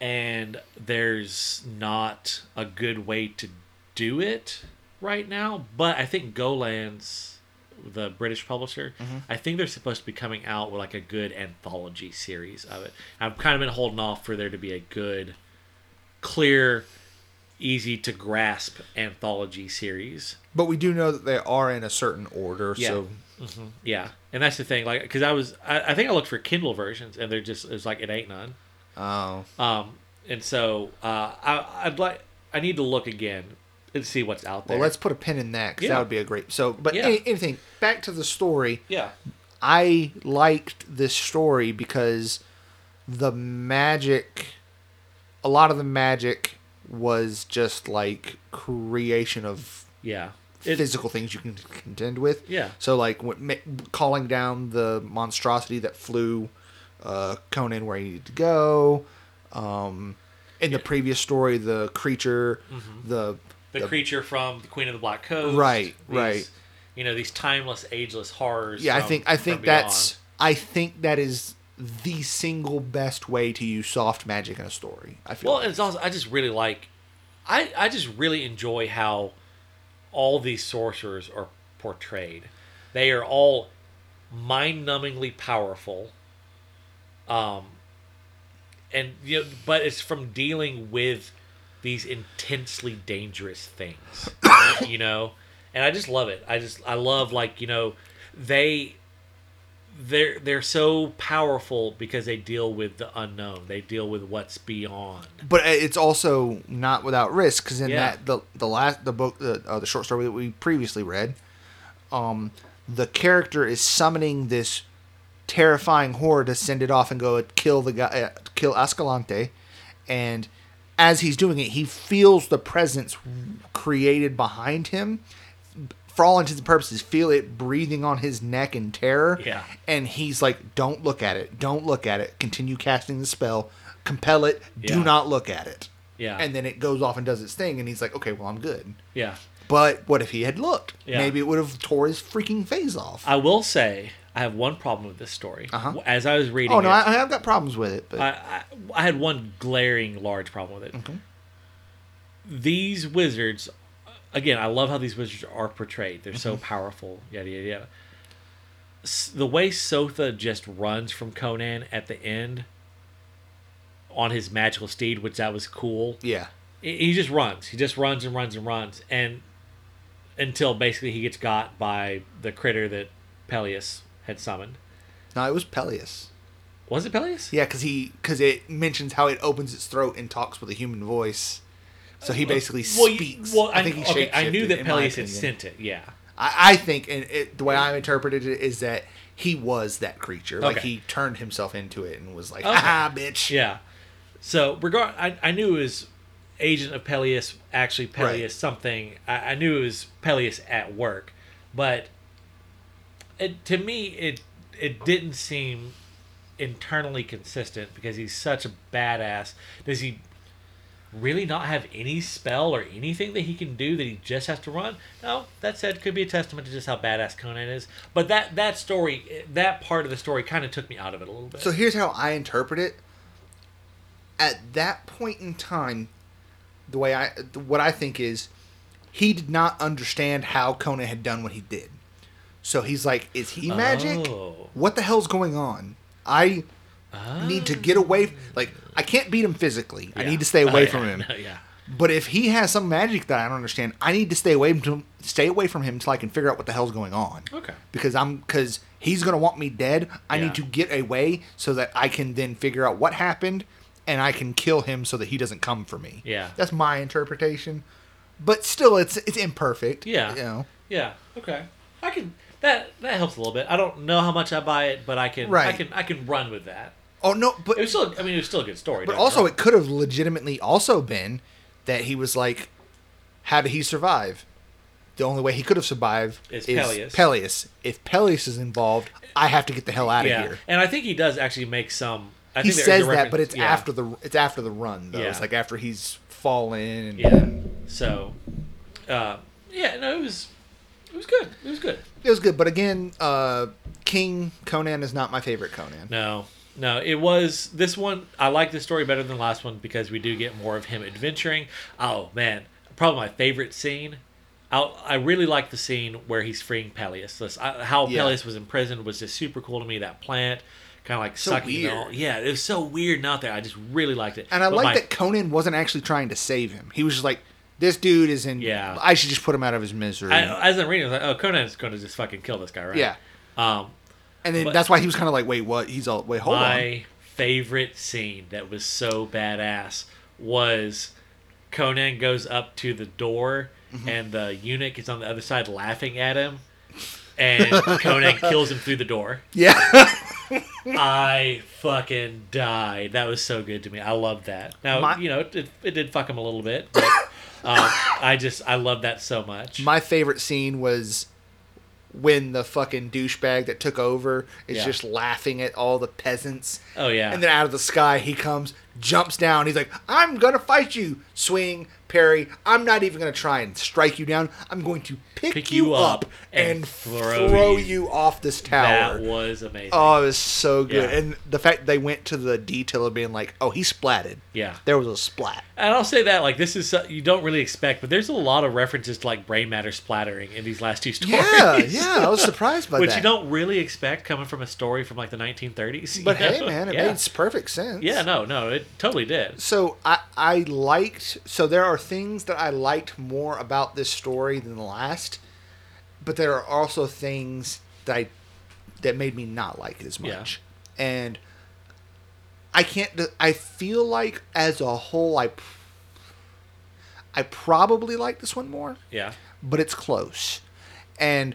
and there's not a good way to do it right now. But I think Gollancz, the British publisher, I think they're supposed to be coming out with like a good anthology series of it. I've kind of been holding off for there to be a good, clear, easy to grasp anthology series. But we do know that they are in a certain order. Yeah. So Yeah, and that's the thing. Like, because I was, I, I think I looked for Kindle versions, and they're just, it's like it ain't none. oh, Um, and so uh, I, I'd like, I need to look again and see what's out there. well, let's put a pin in that because Yeah. that would be a great. So, but Yeah. any, anything back to the story. yeah, I liked this story because the magic, a lot of the magic was just like creation of yeah, It- physical things you can contend with. Yeah. So like what, ma- calling down the monstrosity that flew uh, Conan where he needed to go. Um, in the previous story, the creature, the the, creature from the Queen of the Black Coast. Right, these, right. You know these timeless, ageless horrors. yeah, I think I from think beyond. that's I think that is the single best way to use soft magic in a story. I feel. Well, like. and it's also I just really like, I I just really enjoy how all these sorcerers are portrayed. They are all mind-numbingly powerful. Um, and you know, but it's from dealing with these intensely dangerous things, you know. And I just love it. I just I love like you know they they're they're so powerful because they deal with the unknown. They deal with what's beyond. but it's also not without risk because in Yeah. that the the last the book the, uh, the short story that we previously read um the character is summoning this terrifying horde to send it off and go kill the guy uh, kill Ascalante, and as he's doing it he feels the presence created behind him for all intents and purposes feel it breathing on his neck in terror Yeah. and he's like don't look at it don't look at it continue casting the spell compel it do Yeah. not look at it Yeah. And then it goes off and does its thing, and he's like, okay, well, I'm good. Yeah. But what if he had looked? Yeah. Maybe it would have tore his freaking face off. I will say I have one problem with this story. Uh-huh. As I was reading oh no, it, I, I've got problems with it, but I, I, I had one glaring large problem with it. Okay. These wizards, again, I love how these wizards are portrayed. They're Mm-hmm. so powerful, yada yada yada. The way Tsotha just runs from Conan at the end on his magical steed, which that was cool. yeah, He he just runs. He just runs and runs and runs, and until basically he gets got by the critter that Pelias had summoned. no, it was Pelias. Was it Pelias? Yeah, because he because it mentions how it opens its throat and talks with a human voice. So he basically Well, speaks. Well, I, think he okay, I knew that Pelias had sent it. Yeah. I, I think, and it, the way I interpreted it is that he was that creature. Like he turned himself into it and was like, Okay. "Ah, bitch." Yeah. So regard, I, I knew it was agent of Pelias, actually Pelias Right. something. I, I knew it was Pelias at work, but it to me it it didn't seem internally consistent because he's such a badass. Does he really not have any spell or anything that he can do that he just has to run? No, that said, could be a testament to just how badass Conan is. But that that story, that part of the story, kind of took me out of it a little bit. So here's how I interpret it. At that point in time, the way I what I think is he did not understand how Conan had done what he did. So he's like, is he magic? Oh. What the hell's going on? I Ah. need to get away like I can't beat him physically. I need to stay away Oh, from yeah. him. yeah. But if he has some magic that I don't understand, I need to stay away from stay away from him until I can figure out what the hell's going on. Okay. Because I'm because he's gonna want me dead. I Yeah. need to get away so that I can then figure out what happened and I can kill him so that he doesn't come for me. Yeah. That's my interpretation. But still it's it's imperfect. Yeah. You know. Yeah. Okay. I can that that helps a little bit. I don't know how much I buy it, but I can right. I can I can run with that. Oh no, but It was still I mean it was still a good story. But don't get me also, it could have legitimately also been that he was like, how did he survive? The only way he could have survived Is is Pelias. Pelias. If Pelias is involved, I have to get the hell out of here. And I think he does actually make some I He think says that, but it's yeah. after the it's after the run though. Yeah. It's like after he's fallen. And, Yeah. So uh yeah, no, it was it was good. It was good. It was good, but again, uh, King Conan is not my favorite Conan. No, no, it was this one. I like this story better than the last one because we do get more of him adventuring. Oh man, probably my favorite scene. I I really like the scene where he's freeing Pelias. This, I, how Yeah. Pelias was imprisoned was just super cool to me. That plant, kind of like So sucking. weird. All, yeah, it was so weird and out there. I just really liked it. And I But like my- that Conan wasn't actually trying to save him. He was just like, this dude is in. Yeah. I should just put him out of his misery. I, as I'm reading, I was like, oh, Conan's going to just fucking kill this guy, right? Yeah. Um, and then but- that's why he was kind of like, wait, what? He's all, wait, hold on. my favorite scene that was so badass was Conan goes up to the door Mm-hmm. and the eunuch is on the other side laughing at him and Conan kills him through the door. Yeah. I fucking died. That was so good to me. I loved that. Now, My- you know, it, it did fuck him a little bit, but um, I just, I love that so much. My favorite scene was when the fucking douchebag that took over is Yeah. just laughing at all the peasants. oh, yeah. And then out of the sky, he comes, jumps down. He's like, I'm going to fight you. Swing, parry. I'm not even going to try and strike you down. I'm going to pick, Pick you, up, up and, and throw, throw you, you- off this tower. that was amazing. Oh, it was so good. Yeah. And the fact they went to the detail of being like, oh, he splatted. yeah. There was a splat. And I'll say that, like, this is, uh, you don't really expect, but there's a lot of references to, like, brain matter splattering in these last two stories. Yeah, yeah. I was surprised by Which that. Which you don't really expect coming from a story from, like, the 1930s. you but hey, man, it yeah. made perfect sense. Yeah, no, no, it totally did. So I I liked so there are things that I liked more about this story than the last, but there are also things that I that made me not like it as Yeah. much. And I can't I feel like as a whole I I probably like this one more, Yeah. but it's close. And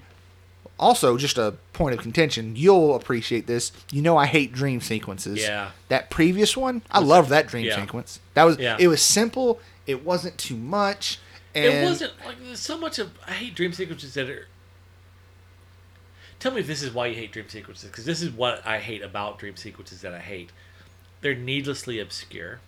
also, just a point of contention, you'll appreciate this. You know, I hate dream sequences. Yeah. That previous one, I love that dream Yeah. sequence. That was Yeah. it was simple. It wasn't too much. And it wasn't, like, there's so much of, I hate dream sequences that are, tell me if this is why you hate dream sequences, because this is what I hate about dream sequences that I hate. They're needlessly obscure.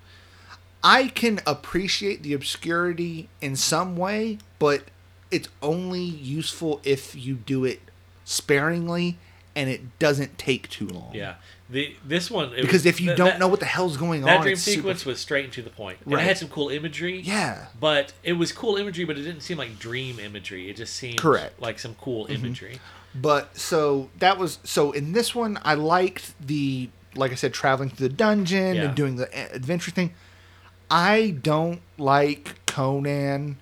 I can appreciate the obscurity in some way, but it's only useful if you do it sparingly and it doesn't take too long. Yeah. The this one it Because was- if you that- don't know what the hell's going that on, that dream it's super- sequence was straight and to the point. Right. It had some cool imagery. yeah, But it was cool imagery, but it didn't seem like dream imagery. It just seemed Correct. Mm-hmm. like some cool imagery. But so that was so in this one I liked the like I said traveling to the dungeon Yeah. and doing the adventure thing. I don't like Conan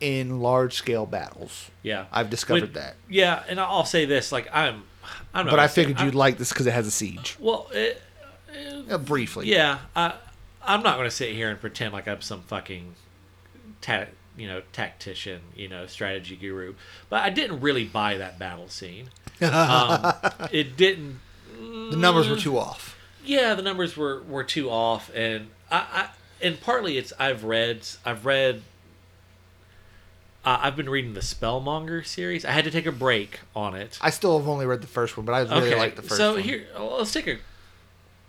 in large scale battles. Yeah, I've discovered But- that. Yeah, and I'll say this: like I'm, I'm not. But I figured I'm- you'd like this because it has a siege. Well, it, Uh, briefly. yeah, I, I'm not going to sit here and pretend like I'm some fucking, ta- you know, tactician, you know, strategy guru. But I didn't really buy that battle scene. Um, it didn't. The numbers were too off. yeah, the numbers were were too off, and I, I and partly it's I've read I've read. Uh, I've been reading the Spellmonger series. I had to take a break on it. I still have only read the first one, but I really okay, like the first so one. here let's take a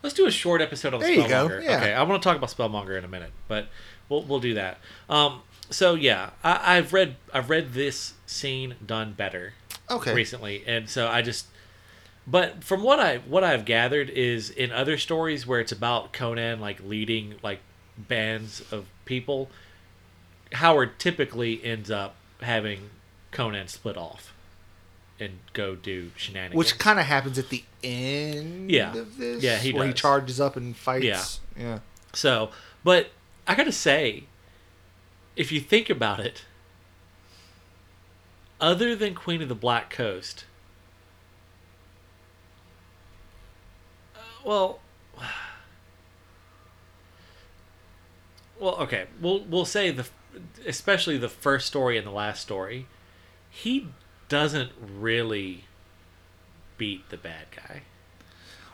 let's do a short episode on There you go, Spellmonger. yeah. Okay, I want to talk about Spellmonger in a minute, but we'll we'll do that. Um, so yeah, I, I've read I've read this scene done better okay. recently, and so I just. But from what I what I've gathered is in other stories where it's about Conan like leading like bands of people, Howard typically ends up having Conan split off and go do shenanigans. Which kind of happens at the end Yeah. of this. Yeah, he where he charges up and fights. Yeah. Yeah. So, but I gotta say, if you think about it, other than Queen of the Black Coast, uh, well, well, okay, we'll we'll say the, especially the first story and the last story, he doesn't really beat the bad guy.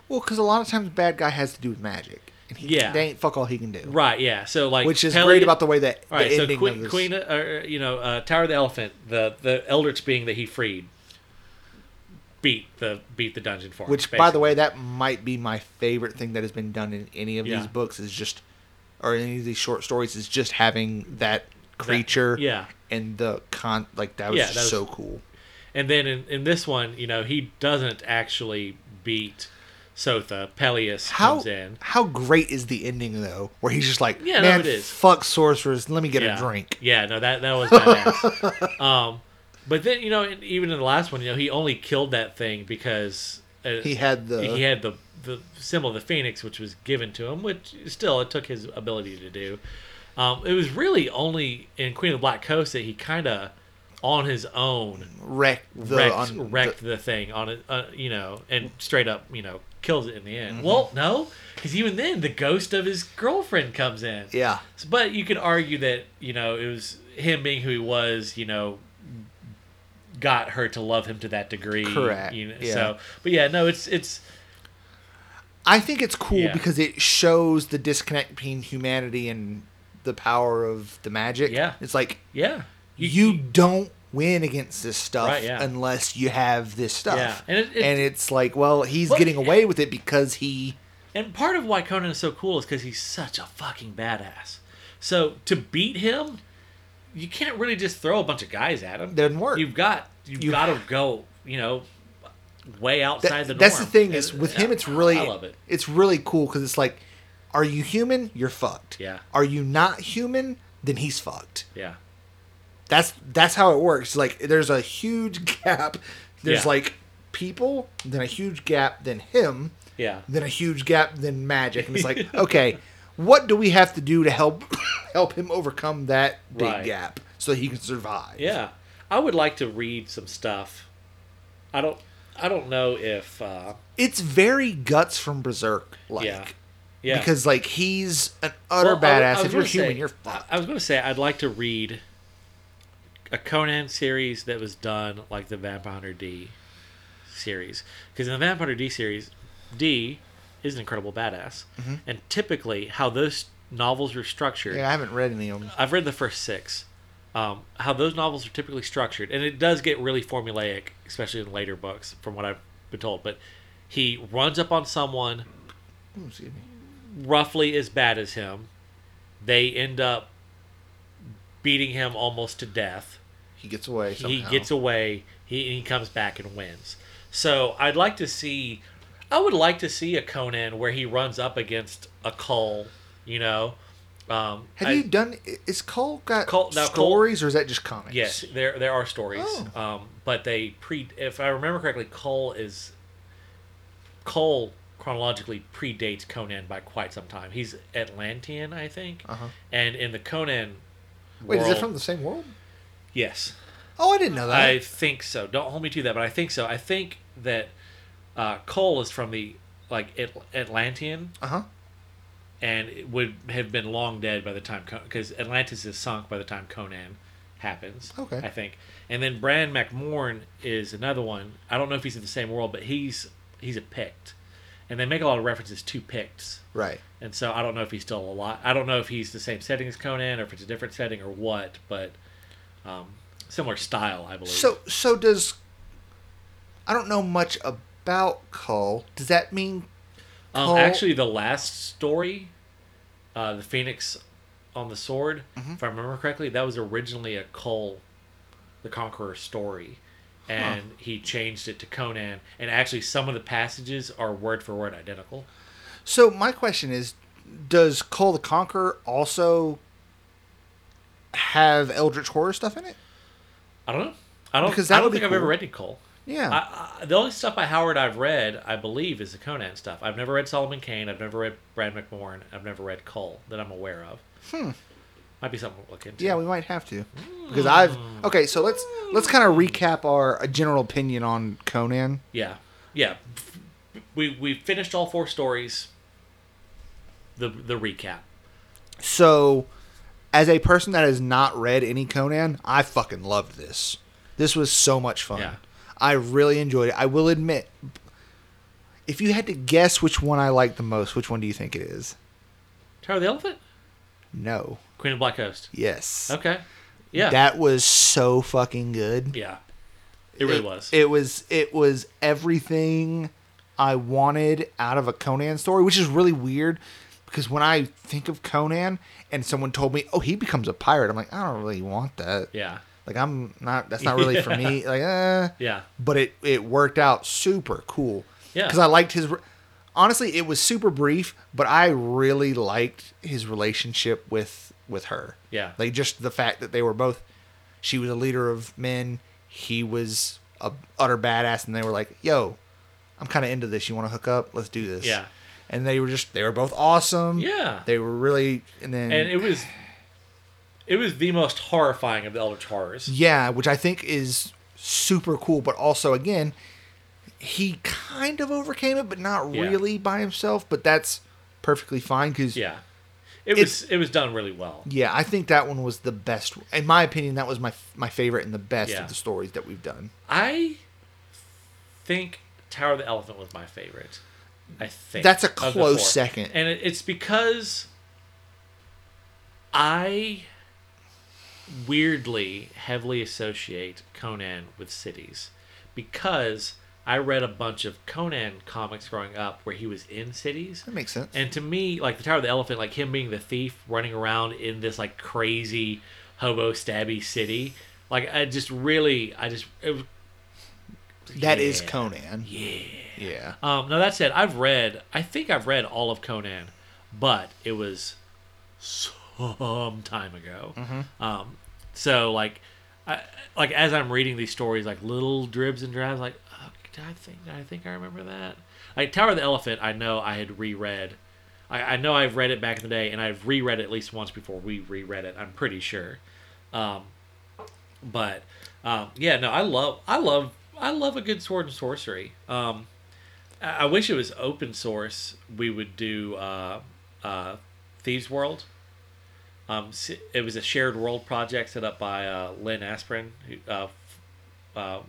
Well, because a lot of times the bad guy has to do with magic. And he, Yeah. They ain't fuck all he can do. Right? Yeah. So like, Which is Pele- great about the way that the All right, so Queen. Queen uh, you know, uh, Tower of the Elephant, the the Eldritch being that he freed, beat the beat the dungeon for him. Which, by the way, that might be my favorite thing that has been done in any of Yeah. these books is just, or any of these short stories is just having that creature. yeah. And the con, like that was Yeah, that was- so cool. and then in, in this one, you know, he doesn't actually beat Tsotha. Pelias How comes in. how great is the ending though, where he's just like, Yeah, no, man, it is. fuck sorcerers, let me get yeah. a drink. Yeah, no, that that was badass. um, but then you know, even in the last one, you know, he only killed that thing because uh, He had the he had the the symbol of the phoenix, which was given to him, which still it took his ability to do. Um, it was really only in Queen of the Black Coast that he kind of on his own wrecked the wrecked, on, wrecked the- the, thing on it, uh, you know, and straight up, you know, kills it in the Mm-hmm. end. Well, no, because even then the ghost of his girlfriend comes in. yeah. But you could argue that you know it was him being who he was. You know, got her to love him to that degree. Correct, You know, yeah. So, but yeah, no, it's it's I think it's cool Yeah. because it shows the disconnect between humanity and the power of the magic. Yeah. It's like yeah. you, don't win against this stuff Right, yeah. unless you have this stuff. Yeah, and it- it- and it's like, well, he's But- getting away with it because he And part of why Conan is so cool is because he's such a fucking badass. So to beat him, you can't really just throw a bunch of guys at him. doesn't work. You've got you've You- got to go. You know, way outside That- the norm. that's the thing is with him it's really I love it. it's really cool because it's like are you human you're fucked Yeah. are you not human then he's fucked Yeah. that's that's how it works like there's a huge gap there's Yeah. like people then a huge gap then him Yeah. then a huge gap then magic and it's like okay what do we have to do to help help him overcome that big Right. gap so he can survive Yeah, I would like to read some stuff. I don't. I don't know if. Uh, it's very guts from berserk like yeah. Yeah. because like he's an utter Well, I w- I badass was if you're gonna human you're fucked I was going to say I'd like to read a Conan series that was done like the Vampire Hunter D series because in the Vampire Hunter D series, D is an incredible badass, and typically how those novels are structured. yeah i haven't read any of them I've read the first six. Um, how those novels are typically structured, and it does get really formulaic, especially in later books, from what I've been told. But he runs up on someone Ooh, excuse me. roughly as bad as him, they end up beating him almost to death. He gets away. Somehow. He gets away. He he comes back and wins. So I'd like to see. I would like to see a Conan where he runs up against a Kull. You know. Um, Have I- you done? Is Cole got Cole- now, Cole- stories, or is that just comics? Yes, there there are stories, Oh. um, but they pre. If I remember correctly, Cole is Cole chronologically predates Conan by quite some time. He's Atlantean, I think, Uh huh. and in the Conan. Wait, is it from the same world? Yes, Oh, I didn't know that. I think so. Don't hold me to that, but I think so. I think that uh, Cole is from the like At- Atlantean, Uh huh. and it would have been long dead by the time because Atlantis is sunk by the time Conan happens. Okay. I think, and then Bran Mak Morn is another one. I don't know if he's in the same world, but he's he's a Pict, and they make a lot of references to Picts, Right. and so I don't know if he's still alive. I don't know if he's the same setting as Conan or if it's a different setting or what, but um, similar style, I believe. So, so does I don't know much about Cole. Does that mean Um, actually, the last story, uh, the Phoenix on the sword, Mm-hmm. if I remember correctly, that was originally a Cole, the Conqueror story, and he changed it to Conan. And actually, some of the passages are word for word identical. So my question is, does Cole the Conqueror also have Eldritch horror stuff in it? I don't know. I don't. Because I don't think I've ever read any Cole. Yeah. I, I, the only stuff by Howard I've read, I believe, is the Conan stuff. I've never read Solomon Kane. I've never read Bran Mak Morn. I've never read Cole that I'm aware of. Hmm. Might be something to look into. yeah, we might have to because I've okay. So let's let's kind of recap our a general opinion on Conan. Yeah, yeah. We we finished all four stories. The the recap. So, as a person that has not read any Conan, I fucking loved this. This was so much fun. Yeah. I really enjoyed it. I will admit, if you had to guess which one I like the most, which one do you think it is? Tower of the Elephant. No. Queen of Black Coast. Yes. Okay. Yeah. That was so fucking good. yeah. It really was. It was it was everything I wanted out of a Conan story, which is really weird because when I think of Conan and someone told me, "Oh, he becomes a pirate," I'm like, I don't really want that. yeah. Like I'm not. That's not really for me. Like, uh. Yeah. But it it worked out super cool. Yeah. Because I liked his. Honestly, it was super brief, but I really liked his relationship with with her. Yeah. Like just the fact that they were both. She was a leader of men. He was a utter badass, and they were like, "Yo, I'm kind of into this. You want to hook up? Let's do this." Yeah. And they were just they were both awesome. Yeah. They were really and then And it was. It was the most horrifying of the Eldritch horrors. Yeah, which I think is super cool, but also again, he kind of overcame it, but not Yeah. really by himself. But that's perfectly fine because Yeah. It was it was done really well. yeah, I think that one was the best. In my opinion, that was my my favorite and the best Yeah. of the stories that we've done. I think Tower of the Elephant was my favorite. I think That's a close second. and it, it's because I weirdly heavily associate Conan with cities because I read a bunch of Conan comics growing up where he was in cities. That makes sense. And to me, like the Tower of the Elephant, like him being the thief running around in this like crazy hobo stabby city, like I just really, I just it was, That is Yeah. Conan. yeah. Yeah. Um, now that said, I've read, I think I've read all of Conan, but it was some time ago. Hmm. Um, so like, I, like as I'm reading these stories, like little dribs and drabs, like, oh, I think, I think I remember that? Like Tower of the Elephant, I know I had reread. I, I know I've read it back in the day, and I've reread it at least once before we reread it. I'm pretty sure. Um, but um, yeah, no, I love, I love, I love a good sword and sorcery. Um, I I wish it was open source. We would do uh, uh, Thieves World. Um, it was a shared world project set up by uh, Lynn Asprin, who, uh, uh,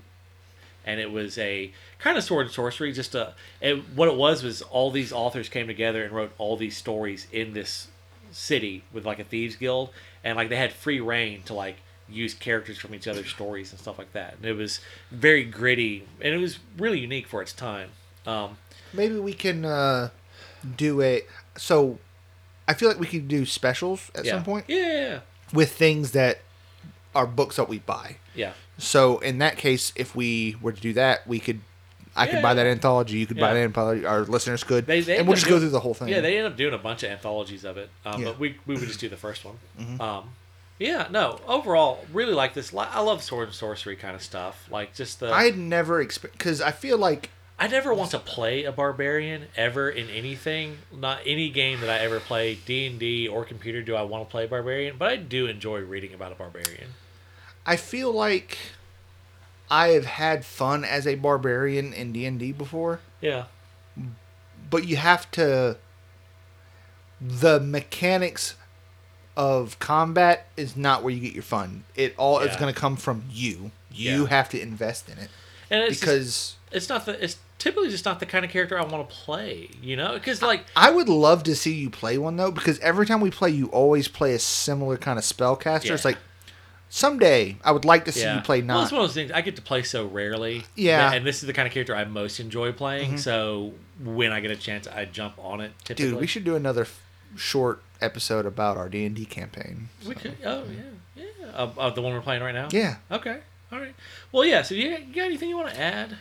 and it was a kind of sword and sorcery. Just a, it, what it was was all these authors came together and wrote all these stories in this city with like a thieves guild, and like they had free reign to like use characters from each other's stories and stuff like that. And it was very gritty, and it was really unique for its time. Um, Maybe we can uh, do a so I feel like we could do specials at yeah. some point Yeah, yeah, yeah. with things that are books that we buy. yeah. So in that case, if we were to do that, we could. I could buy that anthology. You could buy that anthology. Our listeners could, They, they and we'll just doing- go through the whole thing. Yeah, they end up doing a bunch of anthologies of it, um, Yeah. Mm-hmm. but we we would just do the first one. Um, yeah, no. Overall, really like this. I love sword and sorcery kind of stuff. Like just the. I had never experienced because I feel like I never want to play a barbarian ever in anything. Not any game that I ever play, D and D or computer. Do I want to play barbarian? But I do enjoy reading about a barbarian. I feel like I have had fun as a barbarian in D and D before, Yeah, but you have to. The mechanics of combat is not where you get your fun. It all is Yeah. going to come from you. You Yeah. have to invest in it and it's just- because it's not the it's typically just not the kind of character I want to play. You know, because like I would love to see you play one though, because every time we play, you always play a similar kind of spellcaster. It's like someday I would like to see Yeah. you play Well, not. it's one of those things I get to play so rarely. Yeah. Mm-hmm. And this is the kind of character I most enjoy playing. So when I get a chance, I jump on it. Typically. Dude, we should do another f- short episode about our D and D campaign. We could. Oh yeah, yeah. Of, of the one we're playing right now. Yeah. Okay. All right. Well, yeah. So you, you got anything you want to add?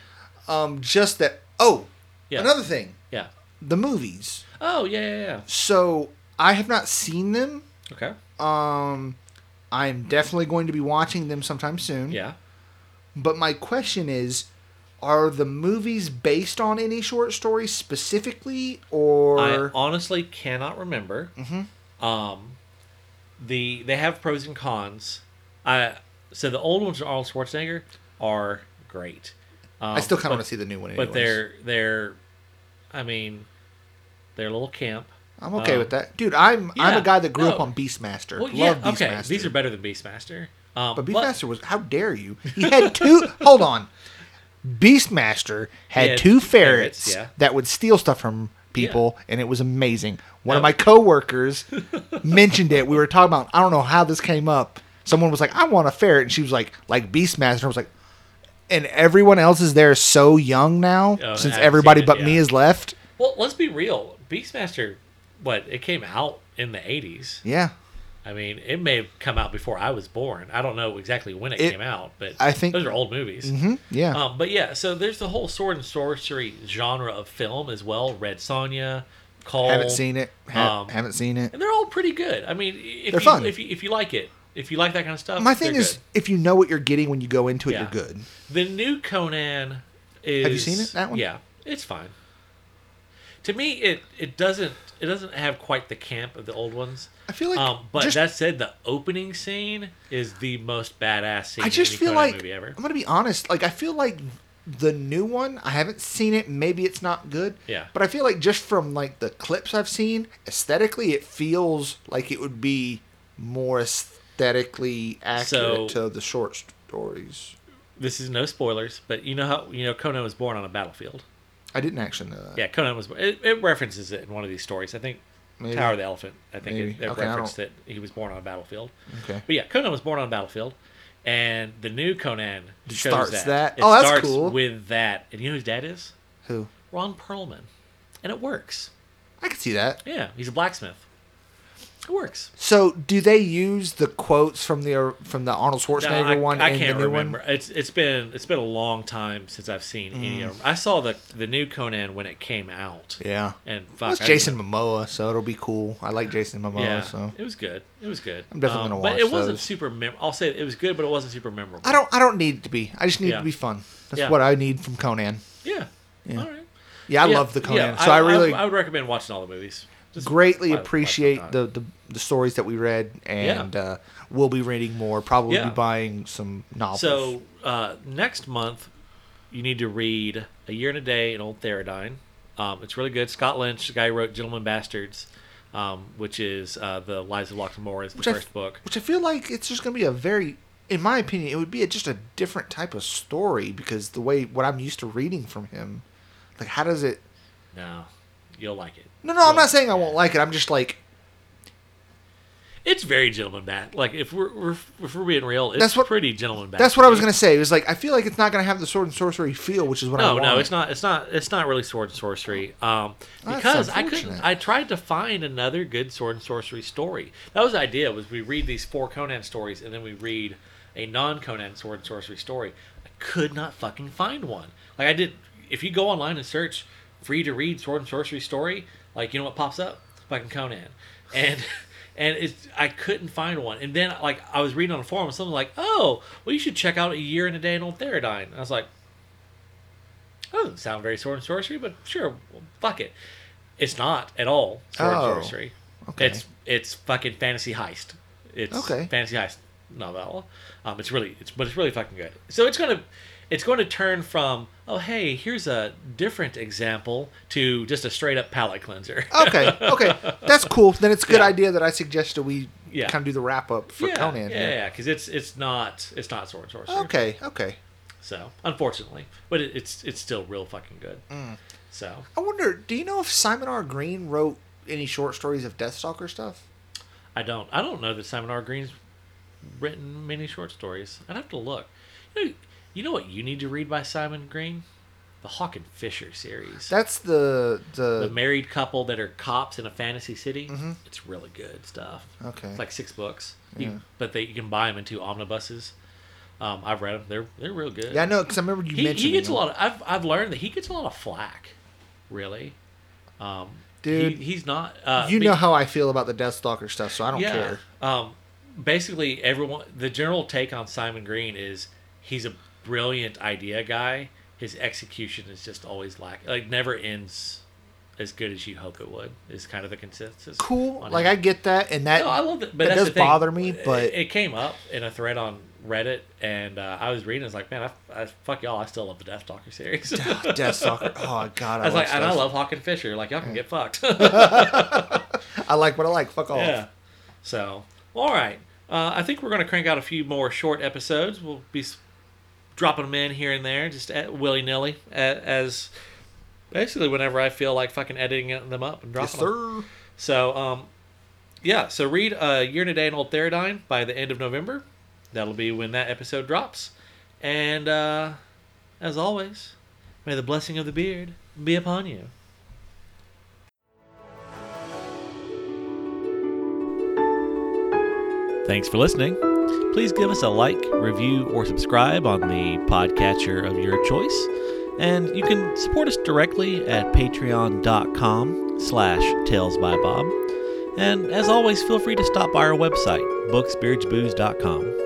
Um, just that. Oh, Yeah. another thing, Yeah. the movies. Oh yeah, yeah, yeah. So I have not seen them. Okay. Um, I'm definitely going to be watching them sometime soon. Yeah. But my question is, are the movies based on any short stories specifically, or I honestly cannot remember. Mhm. Um, the they have pros and cons. I so the old ones, are Arnold Schwarzenegger, are great. Um, I still kind of want to see the new one. but they're they're, I mean, they're a little camp. I'm okay um, with that, dude. I'm I'm a guy that grew up on Beastmaster. Well, Love yeah, Beastmaster. okay. These are better than Beastmaster. Um, But Beastmaster was how dare you? He had two. hold on. Beastmaster had had two ferrets, ferrets, yeah. that would steal stuff from people, and it was amazing. One of my coworkers mentioned it. We were talking about. I don't know how this came up. Someone was like, "I want a ferret," and she was like, "Like Beastmaster." I was like, and everyone else is there so young now, Oh, since everybody it, but me yeah. is left. Well, let's be real. Beastmaster, what it came out in the '80s. Yeah, I mean, it may have come out before I was born. I don't know exactly when it, It- came out, but I think- those are old movies. hmm yeah. Um, but yeah, so there's the whole sword and sorcery genre of film as well. Red Sonja, Kull. haven't seen it. Ha- um, haven't seen it. and they're all pretty good. I mean, if They're you, fun. if you if you like it, if you like that kind of stuff. My thing is, good. if you know what you're getting when you go into it, Yeah. you're good. the new Conan is. Have you seen it, that one? Yeah, it's fine. To me, it it doesn't it doesn't have quite the camp of the old ones. I feel like Um, but just- that said, the opening scene is the most badass scene. I just feel Conan like movie ever. I'm gonna be honest. Like I feel like the new one. I haven't seen it. Maybe it's not good. Yeah. But I feel like just from like the clips I've seen, aesthetically, it feels like it would be more aesthetically accurate So- to the short stories. This is no spoilers, but you know how you know Conan was born on a battlefield. I didn't actually know that. Yeah, Conan was. It, it references it in one of these stories. I think Maybe. Tower of the Elephant. I think Maybe. it, it Okay, referenced that he was born on a battlefield. Okay. But yeah, Conan was born on a battlefield, and the new Conan It shows starts that. that? It Oh, that's starts cool. with that, and you know who his dad is? Who? Ron Perlman, and it works. I can see that. Yeah, he's a blacksmith. It works. So, do they use the quotes from the from the Arnold No, Schwarzenegger I, one I can't the new remember. one? It's it's been it's been a long time since I've seen any of them. I saw the the new Conan when it came out, Yeah. and fuck, Well, it's I Jason Momoa, so it'll be cool. I like Jason Momoa, Yeah, so it was good. It was good. Um, I'm definitely gonna watch. But it wasn't super. Mem- I'll say it was good, but it wasn't super memorable. I don't. I don't need it to be. I just need it to be fun. That's Yeah. what I need from Conan. Yeah. Yeah. All right. Yeah, I Yeah, love the Conan. yeah, so I, really I, would recommend watching all the movies. Just greatly appreciate the, the the stories that we read, and uh, we'll be reading more. Probably Yeah. be buying some novels. So uh, next month, you need to read A Year and a Day in Old Theradane. Um, it's really good. Scott Lynch, the guy who wrote Gentlemen Bastards, um, which is uh, the Lives of Locke and is the Which I- first book. which I feel like it's just gonna be a very, in my opinion, it would be a, just a different type of story because the way what I'm used to reading from him, like how does it? No, you'll like it. No, no, I'm not saying I won't like it. I'm just like It's very gentleman bat. Like if we're, we're if we're being real, it's That's what- pretty gentleman bat. That's what I was gonna say. It was like I feel like it's not gonna have the sword and sorcery feel, which is what I No, want. no, it's not. It's not. It's not really sword and sorcery. Um, That's because I couldn't. unfortunate. I tried to find another good sword and sorcery story. That was the idea. Was we read these four Conan stories and then we read a non Conan sword and sorcery story. I could not fucking find one. Like I did. If you go online and search free to read sword and sorcery story, like you know what pops up? Fucking Conan, and. And it's I couldn't find one. And then like I was reading on a forum, something like, "Oh, well, you should check out a year and a day in Old Theradane." And I was like, that doesn't sound very sword and sorcery, but sure, well, fuck it. It's not at all sword Oh, and sorcery. okay. It's it's fucking fantasy heist. It's Okay. fantasy heist novella. Um, it's really it's but it's really fucking good. So it's gonna it's going to turn from oh hey here's a different example to just a straight up palate cleanser. okay, okay, that's cool. Then it's a good Yeah. idea that I suggested we Yeah. kind of do the wrap up for yeah, Conan. yeah, yeah, because it's it's not it's not sword and sorcery. Okay, okay. So unfortunately, but it, it's it's still real fucking good. Mm. So I wonder, do you know if Simon R. Green wrote any short stories of Deathstalker stuff? I don't. I don't know that Simon R. Green's written many short stories. I'd have to look. You know, you know what you need to read by Simon Green? The Hawk and Fisher series. That's the the the married couple that are cops in a fantasy city. Mhm. It's really good stuff. okay. It's like six books. You, But they you can buy them in two omnibuses. Um, I've read them. They're they're real good. yeah, I know because I remember you He, mentioned he gets a lot of. I've I've learned that he gets a lot of flack. Really. Um, Dude, he, he's not. Uh, you be- know how I feel about the Deathstalker stuff, so I don't care. Um, basically, everyone. The general take on Simon Green is he's a brilliant idea guy. His execution is just always lack. Like never ends as good as you hope it would. Is kind of the consensus. Cool, like him. I get that, and that No, I love it, but that does bother me, but- it, came up in a thread on Reddit, and uh, I was reading. It's like, man, I, I, fuck y'all. I still love the Deathstalker series. Deathstalker. Oh god, I, I was love like, and I love Hawk and Fisher. Like, y'all can get fucked. I like what I like. Fuck off. yeah. So, all right. Uh, I think we're going to crank out a few more short episodes. We'll be dropping them in here and there, just willy nilly, as basically whenever I feel like fucking editing them up and Yes, dropping them. sir. So, um, yeah. So read uh, Year and a Day in Old Theradane by the end of November. That'll be when that episode drops. And uh, as always, may the blessing of the beard be upon you. Thanks for listening. Please give us a like, review, or subscribe on the podcatcher of your choice. And you can support us directly at patreon.com slash tales by bob. And as always, feel free to stop by our website, booksbeardsbooze.com.